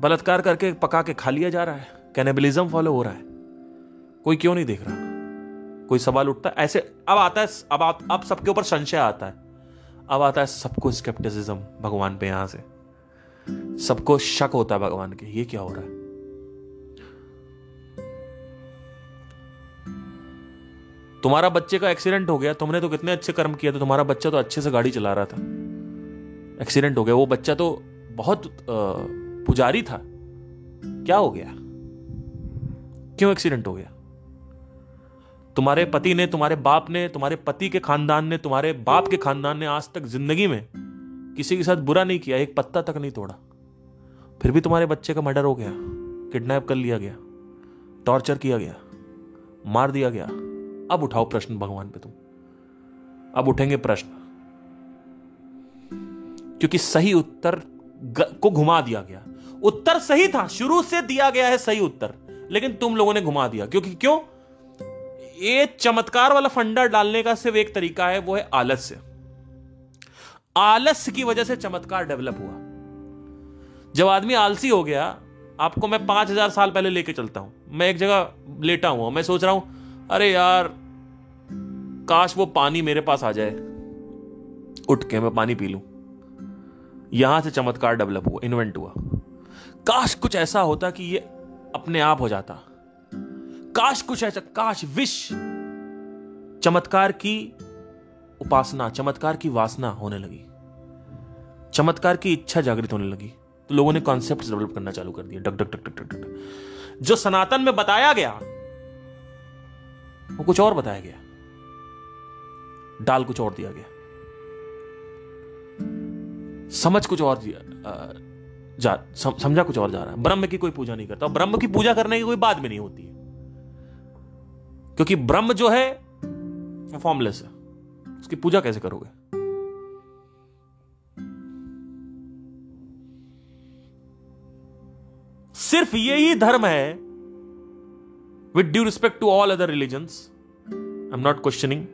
बलात्कार करके पका के खा लिया जा रहा है। कैनेबलिज्म फॉलो हो रहा है। कोई क्यों नहीं देख रहा? कोई सवाल उठता है? ऐसे, अब आता है, अब अब सबके ऊपर संशय आता है। अब आता है सबको स्केप्टिसिज्म भगवान पे यहाँ से। सबको शक होता है भगवान के, ये क्या हो रहा है? तुम्हारा बच्चे का एक्सीडेंट हो गया, तुमने तो कितने अच्छे कर्म किया था, तुम्हारा बच्चा तो अच्छे से गाड़ी चला रहा था। एक्सीडेंट हो गया, वो बच्चा तो बहुत पुजारी था। क्या हो गया? क्यों एक्सीडेंट हो गया? तुम्हारे पति ने, तुम्हारे बाप ने, तुम्हारे पति के खानदान ने, तुम्हारे बाप के खानदान ने आज तक ज़िंदगी में किसी के साथ बुरा नहीं किया, एक पत्ता तक नहीं तोड़ा। फिर भी तुम्हारे बच्चे का मर्डर हो गया किडनैप कर लिया गया टॉर्चर किया गया, मार दिया गया। अब उठाओ प्रश्न भगवान पे तुम। अब उठेंगे प्रश्न। क्योंकि सही उत्तर को घुमा दिया गया। उत्तर सही था, शुरू से दिया गया है सही उत्तर, लेकिन तुम लोगों ने घुमा दिया। क्योंकि क्यों? ये चमत्कार वाला फंडा डालने का सिर्फ़ एक तरीका है, वो है आलस्य। आलस्य की वजह से चमत्कार डेवलप हुआ। जब आदमी आलसी हो गया, आपको मैं पाँच हज़ार साल पहले लेके चलता हूँ। मैं एक जगह लेटा हुआ मैं सोच रहा हूँ अरे यार, काश वो पानी मेरे पास आ जाए। उठ के मैं पानी पी लूँ। यहाँ से चमत्कार डेवलप हुआ इन्वेंट हुआ। काश कुछ ऐसा होता कि ये अपने आप हो जाता। काश कुछ ऐसा, काश विश। चमत्कार की उपासना, चमत्कार की वासना होने लगी। चमत्कार की इच्छा जागृत होने लगी। तो लोगों ने कॉन्सेप्ट डेवलप करना चालू कर दिया duck duck duck duck duck. जो सनातन में बताया गया वो कुछ और बताया गया। डाल कुछ और दिया गया। समझ कुछ और दिया समझा कुछ और जा रहा है। ब्रह्म की कोई पूजा नहीं करता। ब्रह्म की पूजा करने की कोई बात भी नहीं होती है। क्योंकि ब्रह्म जो है, वो फॉर्मलेस है। उसकी पूजा कैसे करोगे? सिर्फ़ यही धर्म है with due respect to all other religions I am not questioning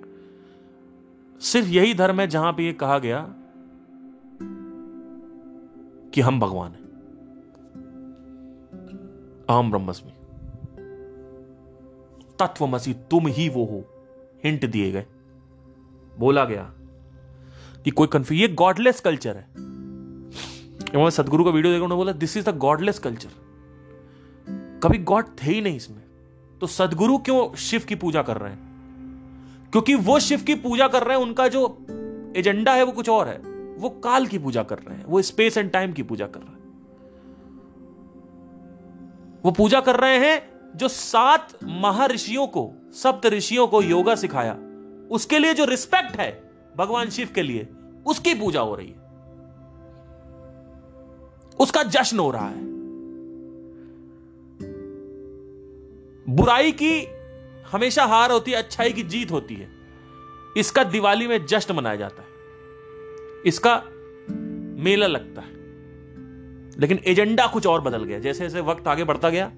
सिर्फ़ यही धर्म है जहाँ पे ये कहा गया कि हम भगवान हैं। अहम ब्रह्मस्मि। तत्वमसी तुम ही वो हो हिंट दिए गए। बोला गया कि कोई कंफ्यूज ये गॉडलेस कल्चर है। सदगुरु का वीडियो देखा, उन्होंने बोला this is the godless culture कभी गॉड थे ही नहीं इसमें। तो सदगुरु क्यों शिव की पूजा कर रहे हैं? क्योंकि वो शिव की पूजा कर रहे हैं, उनका जो एजेंडा है वो कुछ और है। वो काल की पूजा कर रहे हैं, वो स्पेस एंड टाइम की पूजा कर रहे हैं। वो पूजा कर रहे हैं जो सात महर्षियों को, सप्त ऋषियों को योगा सिखाया। उसके लिए जो रिस्पेक्ट है भगवान शिव के लिए, उसकी पूजा हो रही है। उसका जश्न हो रहा है। बुराई की हमेशा हार होती है, अच्छाई की जीत होती है। इसका दिवाली में जश्न मनाया जाता है। इसका मेला लगता है। लेकिन एजेंडा कुछ और बदल गया। जैसे जैसे वक्त आगे बढ़ता गया,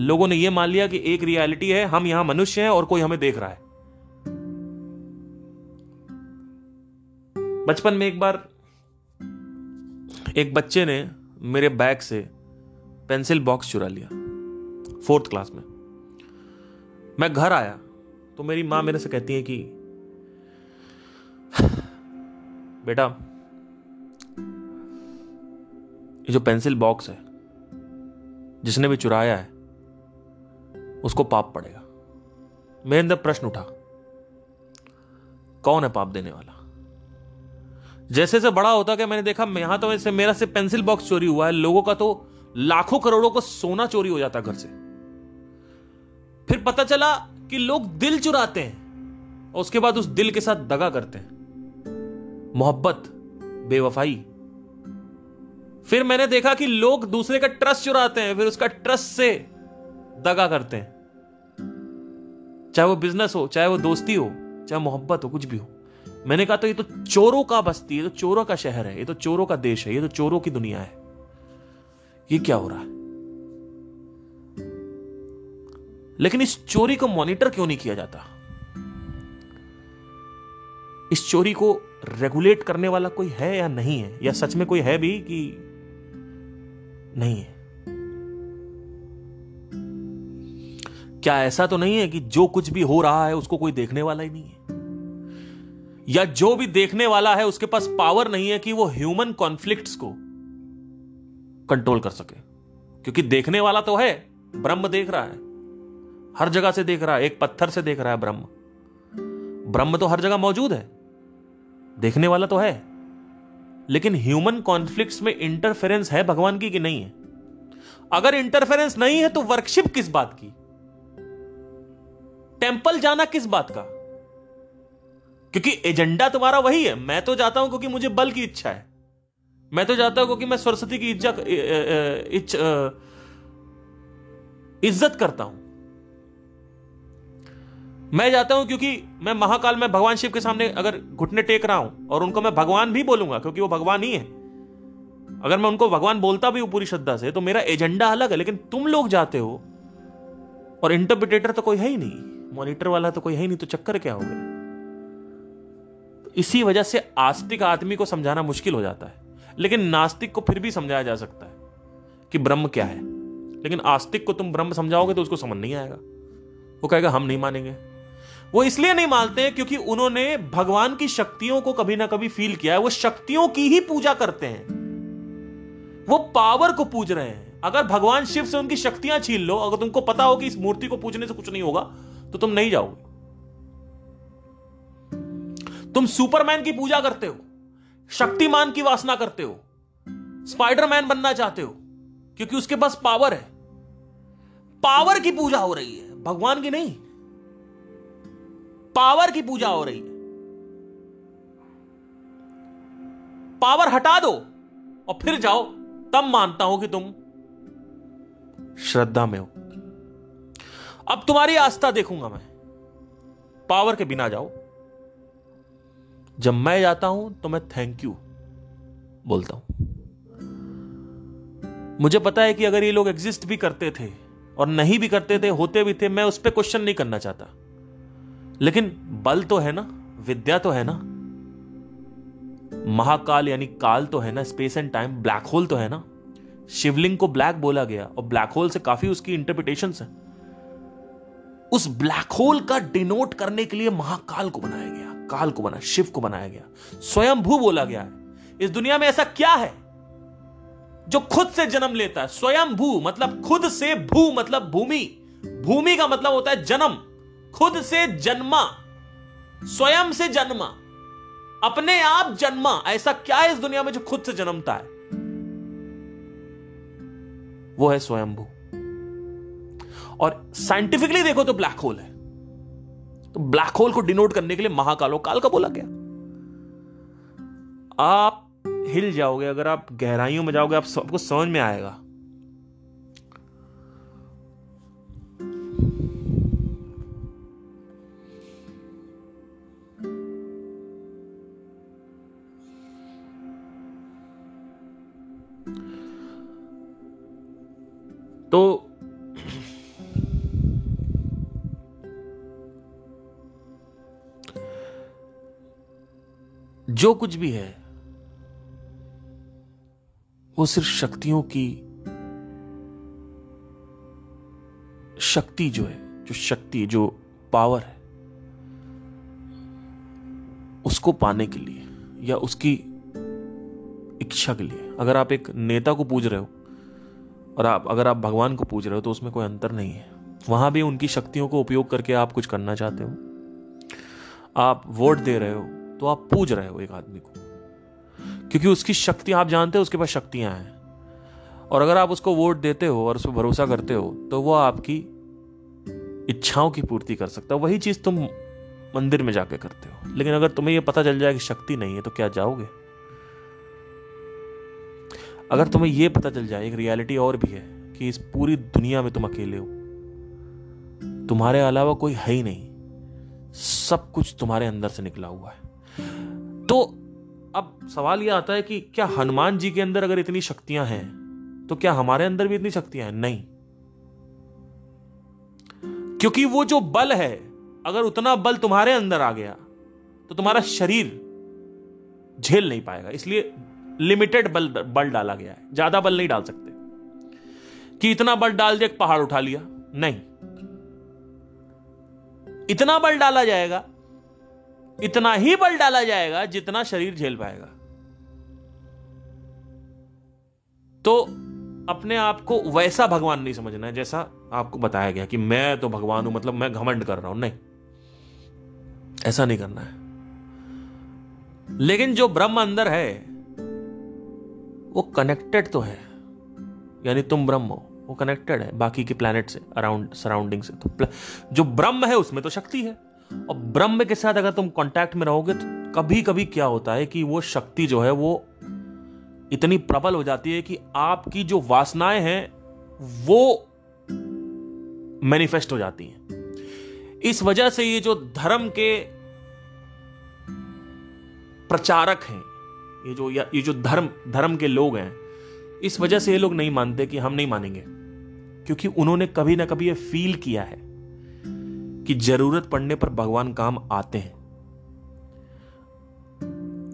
लोगों ने यह मान लिया कि एक रियलिटी है, हम यहाँ मनुष्य हैं और कोई हमें देख रहा है। बचपन में एक बार एक बच्चे ने मेरे बैग से पेंसिल बॉक्स चुरा लिया, फोर्थ क्लास में। मैं घर आया तो मेरी माँ मेरे से कहती है कि, बेटा, ये जो पेंसिल बॉक्स है, जिसने भी चुराया है, उसको पाप पड़ेगा। मेरे अंदर प्रश्न उठा, कौन है पाप देने वाला? जैसे से बड़ा होता क्या मैंने देखा यहाँ तो वैसे मेरा से पेंसिल बॉक्स चोरी हुआ है, लोगों का तो लाखों करोड़ों का सोना चोरी हो जाता घर से। फिर पता चला कि लोग दिल चुराते हैं और उसके बाद उस दिल के साथ दगा करते हैं। मोहब्बत, बेवफाई। फिर मैंने देखा कि लोग दूसरे का ट्रस्ट चुराते हैं, फिर उसका ट्रस्ट से दगा करते हैं। चाहे वो बिज़नेस हो, चाहे वो दोस्ती हो, चाहे मोहब्बत हो, कुछ भी हो। मैंने कहा तो ये तो चोरों का बस्ती है तो चोरों का शहर है, ये तो चोरों का देश है, ये तो चोरों की दुनिया है। ये क्या हो रहा है? लेकिन इस चोरी को मॉनिटर क्यों नहीं किया जाता? इस चोरी को रेगुलेट करने वाला कोई है या नहीं है? या सच में कोई है भी कि नहीं है? क्या ऐसा तो नहीं है कि जो कुछ भी हो रहा है उसको कोई देखने वाला ही नहीं है? या जो भी देखने वाला है उसके पास पावर नहीं है कि वो ह्यूमन कॉन्फ्लिक्ट्स को कंट्रोल कर सके? क्योंकि देखने वाला तो है, ब्रह्म देख रहा है। हर जगह से देख रहा है, एक पत्थर से देख रहा है ब्रह्म। ब्रह्म तो हर जगह मौजूद है। देखने वाला तो है। लेकिन ह्यूमन कॉन्फ्लिक्ट्स में इंटरफेरेंस है भगवान की कि नहीं है? अगर इंटरफेरेंस नहीं है तो वर्कशिप किस बात की? टेंपल जाना किस बात का? क्योंकि एजेंडा तुम्हारा वही है। मैं तो जाता हूँ क्योंकि मुझे बल की इच्छा है। मैं तो जाता हूँ क्योंकि मैं सरस्वती की इज़्ज़त इज़्ज़त करता हूँ। मैं जाता हूँ क्योंकि मैं महाकाल में भगवान शिव के सामने अगर घुटने टेक रहा हूँ, और उनको मैं भगवान भी बोलूँगा, क्योंकि वो भगवान ही है। अगर मैं उनको भगवान बोलता भी हूँ पूरी श्रद्धा से तो मेरा एजेंडा अलग है, लेकिन तुम लोग जाते हो, और इंटरप्रिटेटर तो कोई है ही नहीं मॉनिटर वाला तो कोई है ही नहीं तो चक्कर क्या हो गया? तो इसी वजह से आस्तिक आदमी को समझाना मुश्किल हो जाता है, लेकिन नास्तिक को फिर भी समझाया जा सकता है, कि ब्रह्म क्या है। लेकिन आस्तिक को तुम ब्रह्म समझाओगे तो उसको समझ नहीं आएगा। वो कहेगा, हम नहीं मानेंगे। वो इसलिए नहीं मानते क्योंकि उन्होंने भगवान की शक्तियों को कभी ना कभी फील किया है। वो शक्तियों की ही पूजा करते हैं। वो पावर को पूज रहे हैं। अगर भगवान शिव से उनकी शक्तियाँ छीन लो, अगर तुमको पता हो कि इस मूर्ति को पूजने से कुछ नहीं होगा तो तुम नहीं जाओगे। तुम सुपरमैन की पूजा करते हो, शक्तिमान की वासना करते हो स्पाइडरमैन बनना चाहते हो, क्योंकि उसके पास पावर है। पावर की पूजा हो रही है। भगवान की नहीं पावर की पूजा हो रही है। पावर हटा दो और फिर जाओ, तब मानता हूँ कि तुम श्रद्धा में हो। अब तुम्हारी आस्था देखूँगा मैं। पावर के बिना जाओ। जब मैं जाता हूँ तो मैं थैंक यू बोलता हूँ। मुझे पता है कि अगर ये लोग एग्जिस्ट भी करते थे और नहीं भी करते थे, होते भी थे, मैं उस पर क्वेश्चन नहीं करना चाहता। लेकिन बल तो है ना, विद्या तो है ना। महाकाल यानी काल तो है ना space and time black hole तो है ना। शिवलिंग को ब्लैक बोला गया, और ब्लैक होल से काफ़ी उसकी इंटरप्रिटेशन है। उस ब्लैक होल का डिनोट करने के लिए महाकाल को बनाया गया, काल को बनाया शिव को बनाया गया। स्वयं भू बोला गया है, इस दुनिया में ऐसा क्या है जो खुद से जन्म लेता है? स्वयं भू मतलब खुद से भू मतलब भूमि। भूमि का मतलब होता है जन्म। खुद से जन्मा, स्वयं से जन्मा, अपने आप जन्मा, ऐसा क्या है इस दुनिया में जो खुद से जन्मता है? वो है स्वयंभू। और साइंटिफिकली देखो तो ब्लैक होल है। तो ब्लैक होल को डिनोट करने के लिए महाकालो काल का बोला गया। आप हिल जाओगे, अगर आप गहराइयों में जाओगे, आप सबको समझ में आएगा। तो जो कुछ भी है, वो सिर्फ़ शक्तियों की शक्ति जो है, जो शक्ति, जो पावर है, उसको पाने के लिए या उसकी इच्छा के लिए। अगर आप एक नेता को पूज रहे हो और आप, अगर आप भगवान को पूज रहे हो तो उसमें कोई अंतर नहीं है। वहाँ भी उनकी शक्तियों को उपयोग करके आप कुछ करना चाहते हो। आप वोट दे रहे हो तो आप पूज रहे हो एक आदमी को। क्योंकि उसकी शक्ति, आप जानते हो उसके पास शक्तियाँ हैं। और अगर आप उसको वोट देते हो और उस पर भरोसा करते हो तो वो आपकी इच्छाओं की पूर्ति कर सकता है। वही चीज़ तुम मंदिर में जाके करते हो। लेकिन अगर तुम्हें यह पता चल जाए कि शक्ति नहीं है तो क्या जाओगे? अगर तुम्हें यह पता चल जाए, एक रियलिटी और भी है कि इस पूरी दुनिया में तुम अकेले हो। तुम्हारे अलावा कोई है ही नहीं। सब कुछ तुम्हारे अंदर से निकला हुआ है। तो अब सवाल यह आता है कि क्या हनुमान जी के अंदर अगर इतनी शक्तियाँ हैं तो क्या हमारे अंदर भी इतनी शक्तियाँ हैं? नहीं। क्योंकि वो जो बल है, अगर उतना बल तुम्हारे अंदर आ गया तो तुम्हारा शरीर झेल नहीं पाएगा। इसलिए लिमिटेड बल बल डाला गया है। ज़्यादा बल नहीं डाल सकते। कि इतना बल डाल दिया पहाड़ उठा लिया। नहीं। इतना बल डाला जाएगा, इतना ही बल डाला जाएगा जितना शरीर झेल पाएगा। तो अपने आप को वैसा भगवान नहीं समझना है, जैसा आपको बताया गया कि मैं तो भगवान हूँ मतलब मैं घमंड कर रहा हूँ। नहीं। ऐसा नहीं करना है। लेकिन जो ब्रह्म अंदर है वो कनेक्टेड तो है। यानी तुम ब्रह्म हो, वो कनेक्टेड है बाकी के प्लैनेट से अराउंड सराउंडिंग से। तो जो ब्रह्म है उसमें तो शक्ति है। और ब्रह्म के साथ अगर तुम कांटेक्ट में रहोगे तो कभी कभी क्या होता है कि वो शक्ति जो है वो इतनी प्रबल हो जाती है कि आपकी जो वासनाएँ हैं, वो मैनिफेस्ट हो जाती हैं। इस वजह से ये जो धर्म के प्रचारक हैं ये जो या, ये जो धर्म धर्म के लोग हैं, इस वजह से ये लोग नहीं मानते कि हम नहीं मानेंगे। क्योंकि उन्होंने कभी ना कभी ये फील किया है कि ज़रूरत पड़ने पर भगवान काम आते हैं।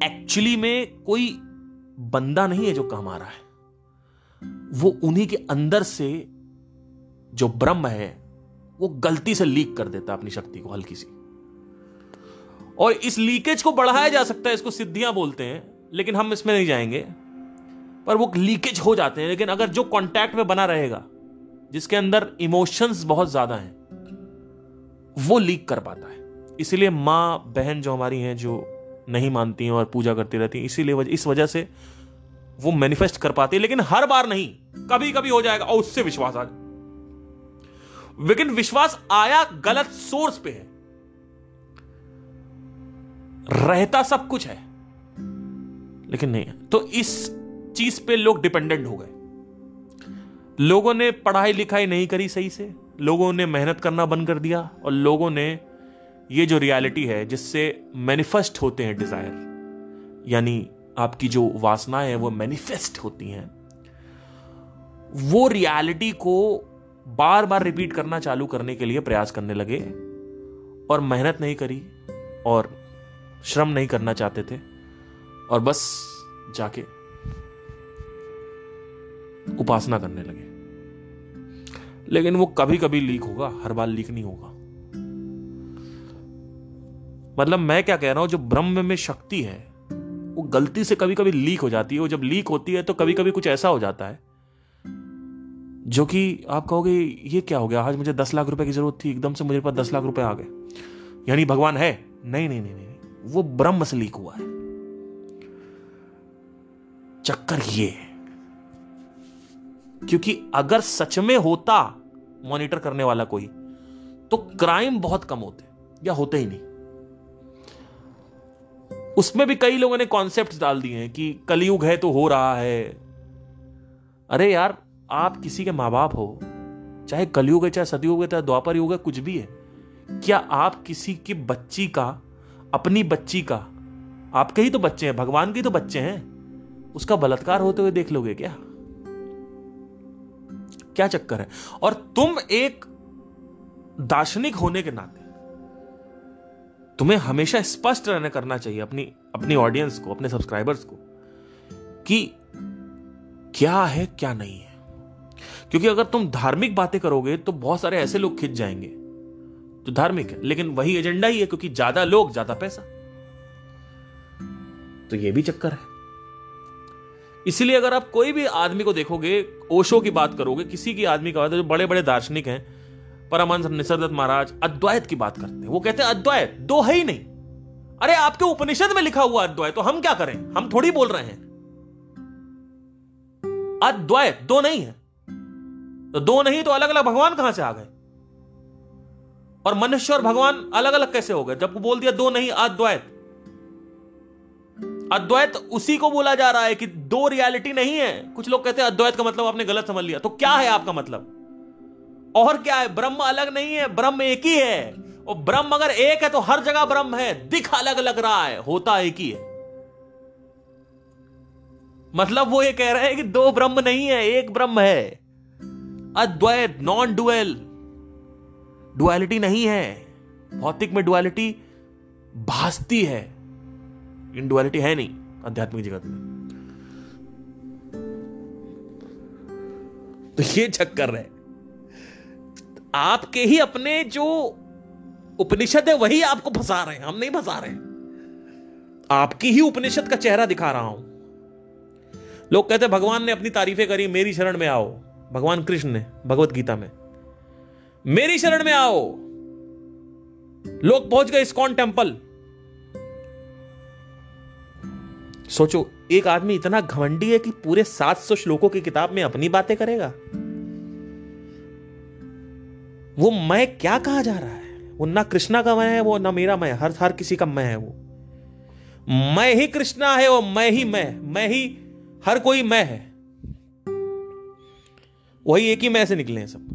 एक्चुअली में कोई बंदा नहीं है जो काम आ रहा है। वो उन्हीं के अंदर से जो ब्रह्म है, वो गलती से लीक कर देता अपनी शक्ति को हल्की सी। और इस लीकेज को बढ़ाया जा सकता है, इसको सिद्धियाँ बोलते हैं। लेकिन हम इसमें नहीं जाएँगे। पर वो लीकेज हो जाते हैं लेकिन अगर जो कांटेक्ट में बना रहेगा जिसके अंदर इमोशंस बहुत ज़्यादा हैं वो लीक कर पाता है। इसीलिए माँ बहन जो हमारी हैं जो नहीं मानती हैं और पूजा करती रहती हैं इसीलिए वजह, इस वजह से वो मैनिफेस्ट कर पाती है लेकिन हर बार नहीं कभी कभी हो जाएगा और उससे विश्वास आ लेकिन विश्वास आया गलत सोर्स पे है। रहता सब कुछ है। लेकिन नहीं तो इस चीज़ पे लोग डिपेंडेंट हो गए। लोगों ने पढ़ाई लिखाई नहीं करी सही से, लोगों ने मेहनत करना बंद कर दिया और लोगों ने ये जो रियलिटी है जिससे मैनिफेस्ट होते हैं डिज़ायर यानी आपकी जो वासनाएँ हैं वो मैनिफेस्ट होती हैं, वो रियलिटी को बार बार रिपीट करना चालू करने के लिए प्रयास करने लगे और मेहनत नहीं करी और श्रम नहीं करना चाहते थे। और बस जाके उपासना करने लगे। लेकिन वो कभी कभी लीक होगा, हर बार लीक नहीं होगा। मतलब मैं क्या कह रहा हूँ, जो ब्रह्म में शक्ति है, वो गलती से कभी कभी लीक हो जाती है। वो जब लीक होती है तो कभी कभी कुछ ऐसा हो जाता है, जो कि आप कहोगे, ये क्या हो गया? आज मुझे दस लाख रुपए की ज़रूरत थी, एकदम से मुझे पास दस लाख रुपए आ गए। यानी भगवान है? नहीं नहीं नहीं नहीं। वो ब्रह्म से लीक हुआ है। चक्कर ये है। क्योंकि अगर सच में होता मॉनिटर करने वाला कोई तो क्राइम बहुत कम होते या होते ही नहीं। उसमें भी कई लोगों ने कॉन्सेप्ट डाल दिए हैं कि कलयुग है तो हो रहा है। अरे यार, आप किसी के माँ बाप हो, चाहे कलयुग है, चाहे सतयुग है, चाहे द्वापर युग है, कुछ भी है, क्या आप किसी की बच्ची का, अपनी बच्ची का, आपके ही तो बच्चे हैं, भगवान के ही तो बच्चे हैं। उसका बलात्कार होते हुए देख लोगे क्या? क्या चक्कर है? और तुम एक दार्शनिक होने के नाते तुम्हें हमेशा स्पष्ट रहने करना चाहिए अपनी अपनी ऑडियंस को, अपने सब्सक्राइबर्स को कि क्या है, क्या नहीं है। क्योंकि अगर तुम धार्मिक बातें करोगे तो बहुत सारे ऐसे लोग खिंच जाएँगे जो धार्मिक है। लेकिन वही एजेंडा ही है, क्योंकि ज़्यादा लोग, ज़्यादा पैसा। तो ये भी चक्कर है। इसलिए अगर आप कोई भी आदमी को देखोगे, ओशो की बात करोगे, किसी की आदमी का बात जो बड़े बड़े दार्शनिक हैं, परमहंस निसर्गत महाराज अद्वैत की बात करते हैं। वो कहते हैं, अद्वैत, दो है ही नहीं। अरे, आपके उपनिषद में लिखा हुआ अद्वैत तो हम क्या करें? हम थोड़ी बोल रहे हैं। अद्वैत, दो नहीं है। तो दो नहीं तो अलग अलग भगवान कहाँ से आ गए? और मनुष्य और भगवान अलग अलग कैसे हो गए? जब बोल दिया, दो नहीं, अद्वैत अद्वैत उसी को बोला जा रहा है कि दो रियलिटी नहीं है। कुछ लोग कहते हैं अद्वैत का मतलब आपने गलत समझ लिया। तो क्या है आपका मतलब? और क्या है? ब्रह्म अलग नहीं है, ब्रह्म एक ही है। और ब्रह्म अगर एक है तो हर जगह ब्रह्म है। दिख अलग लग रहा है, होता एक ही है। मतलब वो ये कह रहे हैं कि दो ब्रह्म नहीं है, एक ब्रह्म है। अद्वैत नॉन डुअल डुअलिटी नहीं है। भौतिक में डुअलिटी भासती है। इन डुअलिटी है नहीं आध्यात्मिक जगत में। तो ये चक्कर है। आपके ही अपने जो उपनिषद है, वही आपको फंसा रहे हैं। हम नहीं फंसा रहे आपकी ही उपनिषद का चेहरा दिखा रहा हूँ। लोग कहते भगवान ने अपनी तारीफें करी, मेरी शरण में आओ। भगवान कृष्ण ने, भगवत गीता में। मेरी शरण में आओ। लोग पहुँच गए इस्कॉन टेंपल सोचो, एक आदमी इतना घमंडी है कि पूरे 700 श्लोकों की किताब में अपनी बातें करेगा। वो मैं क्या कहा जा रहा है? वो ना कृष्णा का मैं है, वो ना मेरा मैं, हर हर किसी का मैं है वो। मैं ही कृष्णा है और मैं ही मैं मैं ही हर कोई मैं है। वही एक ही मैं से निकले हैं सब।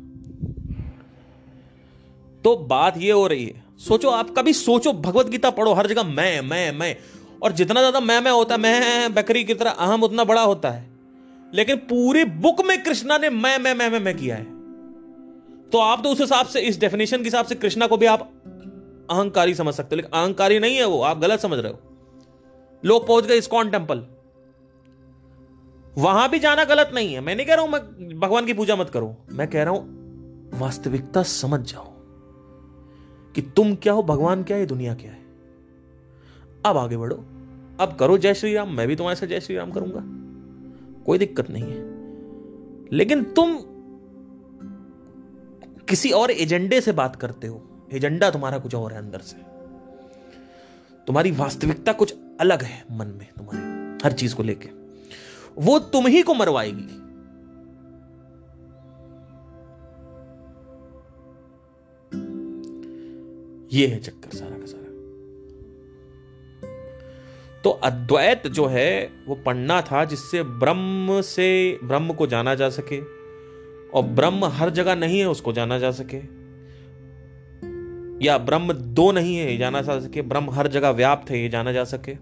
तो बात ये हो रही है। सोचो, आप कभी सोचो, भगवत गीता पढ़ो, हर जगह मैं मैं मैं। और जितना ज़्यादा मैं मैं होता है मैं बकरी की तरह अहम उतना बड़ा होता है। लेकिन पूरी बुक में कृष्णा ने मैं मैं मैं मैं, मैं किया है। तो आप तो उस हिसाब से इस डेफिनेशन के हिसाब से कृष्णा को भी आप अहंकारी समझ सकते हो। लेकिन अहंकारी नहीं है वो आप गलत समझ रहे हो। लोग पहुँच गए इस्कॉन टेंपल वहाँ भी जाना गलत नहीं है। मैं नहीं कह रहा हूँ मैं भगवान की पूजा मत करो। मैं कह रहा हूँ वास्तविकता समझ जाओ कि तुम क्या हो भगवान क्या है दुनिया क्या है। अब आगे बढ़ो। अब करो जय श्री राम, मैं भी तुम्हारे साथ जय श्री राम करूँगा। कोई दिक्कत नहीं है। लेकिन तुम किसी और एजेंडे से बात करते हो। एजेंडा तुम्हारा कुछ और है अंदर से। तुम्हारी वास्तविकता कुछ अलग है मन में तुम्हारे, हर चीज़ को लेके। वो तुम ही को मरवाएगी। ये है चक्कर सारा। तो अद्वैत जो है, वो पढ़ना था जिससे ब्रह्म से ब्रह्म को जाना जा सके और ब्रह्म हर जगह नहीं है, उसको जाना जा सके। या ब्रह्म दो नहीं है जाना जा सके। ब्रह्म हर जगह व्याप्त है, ये जाना जा सके।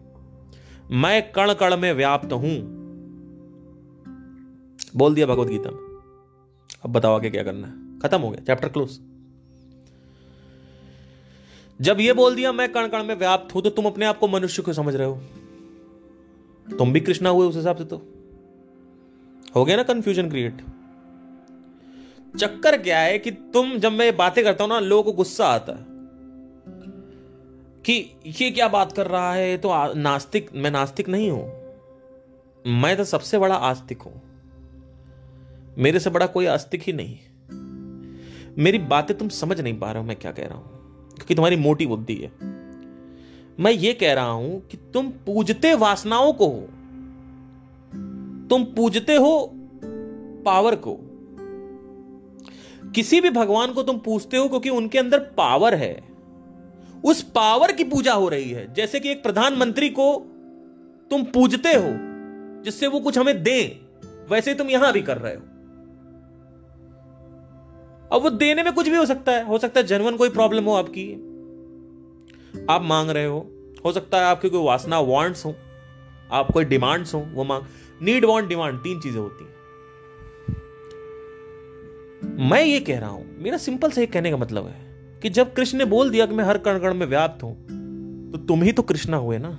मैं कण कण में व्याप्त हूँ। बोल दिया भगवत गीता में। अब बताओ आगे क्या करना है। खत्म हो गया। चैप्टर क्लोज जब ये बोल दिया मैं कण कण में व्याप्त हूँ तो तुम अपने आप को मनुष्य को समझ रहे हो। तुम भी कृष्णा हुए उस हिसाब से तो। हो गया ना कंफ्यूजन क्रिएट चक्कर क्या है कि तुम जब मैं बातें करता हूँ ना, लोगों को गुस्सा आता है। कि ये क्या बात कर रहा है? तो नास्तिक, मैं नास्तिक नहीं हूँ। मैं तो सबसे बड़ा आस्तिक हूँ। मेरे से बड़ा कोई आस्तिक ही नहीं। मेरी बातें तुम समझ नहीं पा रहे हो, मैं क्या कह रहा हूँ। क्योंकि तुम्हारी मोटी बुद्धि है। मैं ये कह रहा हूँ कि तुम पूजते वासनाओं को हो। तुम पूजते हो पावर को। किसी भी भगवान को तुम पूजते हो क्योंकि उनके अंदर पावर है। उस पावर की पूजा हो रही है। जैसे कि एक प्रधानमंत्री को तुम पूजते हो, जिससे वो कुछ हमें दे, वैसे तुम यहाँ भी कर रहे हो। अब वो देने में कुछ भी हो सकता है। हो सकता है जनवन कोई प्रॉब्लम हो आपकी। आप मांग रहे हो। हो सकता है आपकी कोई वासना वांट्स हो। आप कोई डिमांड्स हो, वो मांग। नीड वांट डिमांड तीन चीज़ें होती हैं। मैं ये कह रहा हूँ, मेरा सिंपल से कहने का मतलब है कि जब कृष्ण ने बोल दिया कि मैं हर कण कण में व्याप्त हूँ तो तुम ही तो कृष्णा हुए ना?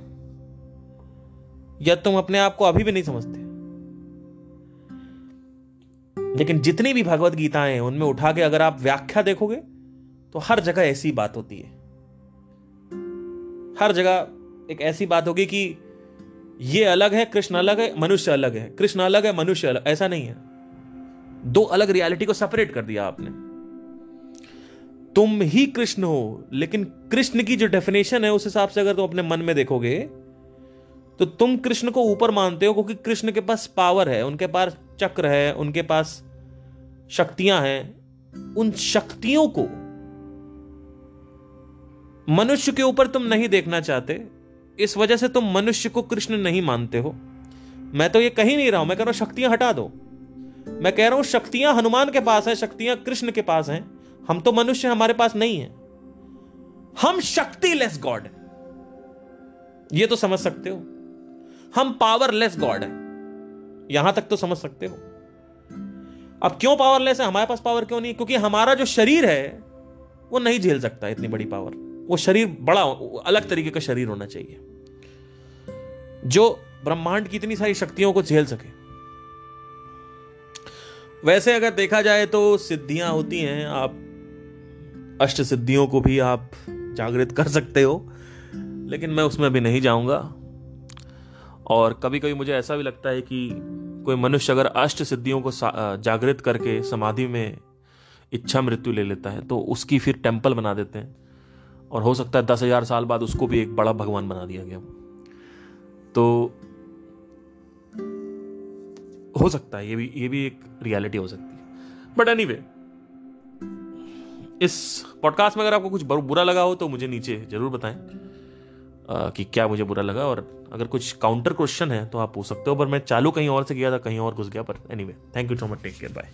या तुम अपने आप को अभी भी नहीं समझते? लेकिन जितनी भी भगवत गीताएँ हैं, उनमें उठा के अगर आप व्याख्या देखोगे तो हर जगह ऐसी बात होती है। हर जगह एक ऐसी बात होगी कि ये अलग है, कृष्ण अलग है, मनुष्य अलग है। कृष्ण अलग है, मनुष्य अलग, ऐसा नहीं है। दो अलग रियलिटी को सेपरेट कर दिया आपने। तुम ही कृष्ण हो, लेकिन कृष्ण की जो डेफिनेशन है, उस हिसाब से अगर तुम अपने मन में देखोगे तो तुम कृष्ण को ऊपर मानते हो क्योंकि कृष्ण के पास पावर है, उनके पास चक्र है, उनके पास शक्तियाँ हैं। उन शक्तियों को मनुष्य के ऊपर तुम नहीं देखना चाहते। इस वजह से तुम मनुष्य को कृष्ण नहीं मानते हो। मैं तो ये कही नहीं रहा हूँ, मैं कह रहा हूँ शक्तियाँ हटा दो। मैं कह रहा हूँ शक्तियाँ हनुमान के पास है, शक्तियाँ कृष्ण के पास हैं। हम तो मनुष्य हमारे पास नहीं है। हम शक्तिलेस गॉड है। ये तो समझ सकते हो। हम पावरलेस गॉड है। यहाँ तक तो समझ सकते हो। अब क्यों पावरलेस है? हमारे पास पावर क्यों नहीं क्योंकि हमारा जो शरीर है, वो नहीं झेल सकता इतनी बड़ी पावर वो शरीर बड़ा, अलग तरीके का शरीर होना चाहिए। जो ब्रह्मांड की इतनी सारी शक्तियों को झेल सके। वैसे अगर देखा जाए तो सिद्धियाँ होती हैं। आप अष्ट सिद्धियों को भी आप जागृत कर सकते हो। लेकिन मैं उसमें भी नहीं जाऊँगा। और कभी कभी मुझे ऐसा भी लगता है कि कोई मनुष्य अगर अष्ट सिद्धियों को जागृत करके समाधि में इच्छा मृत्यु ले लेता है तो उसकी फिर टेंपल बना देते हैं। और हो सकता है दस हज़ार साल बाद उसको भी एक बड़ा भगवान बना दिया गया तो हो सकता है ये भी ये भी एक रियलिटी हो सकती है। बट एनी anyway, इस पॉडकास्ट में अगर आपको कुछ बुरा लगा हो तो मुझे नीचे ज़रूर बताएँ। कि क्या मुझे बुरा लगा और अगर कुछ काउंटर क्वेश्चन है तो आप पूछ सकते हो, पर मैं चालू कहीं और से किया था, कहीं और घुस गया, पर anyway thank you so much take care bye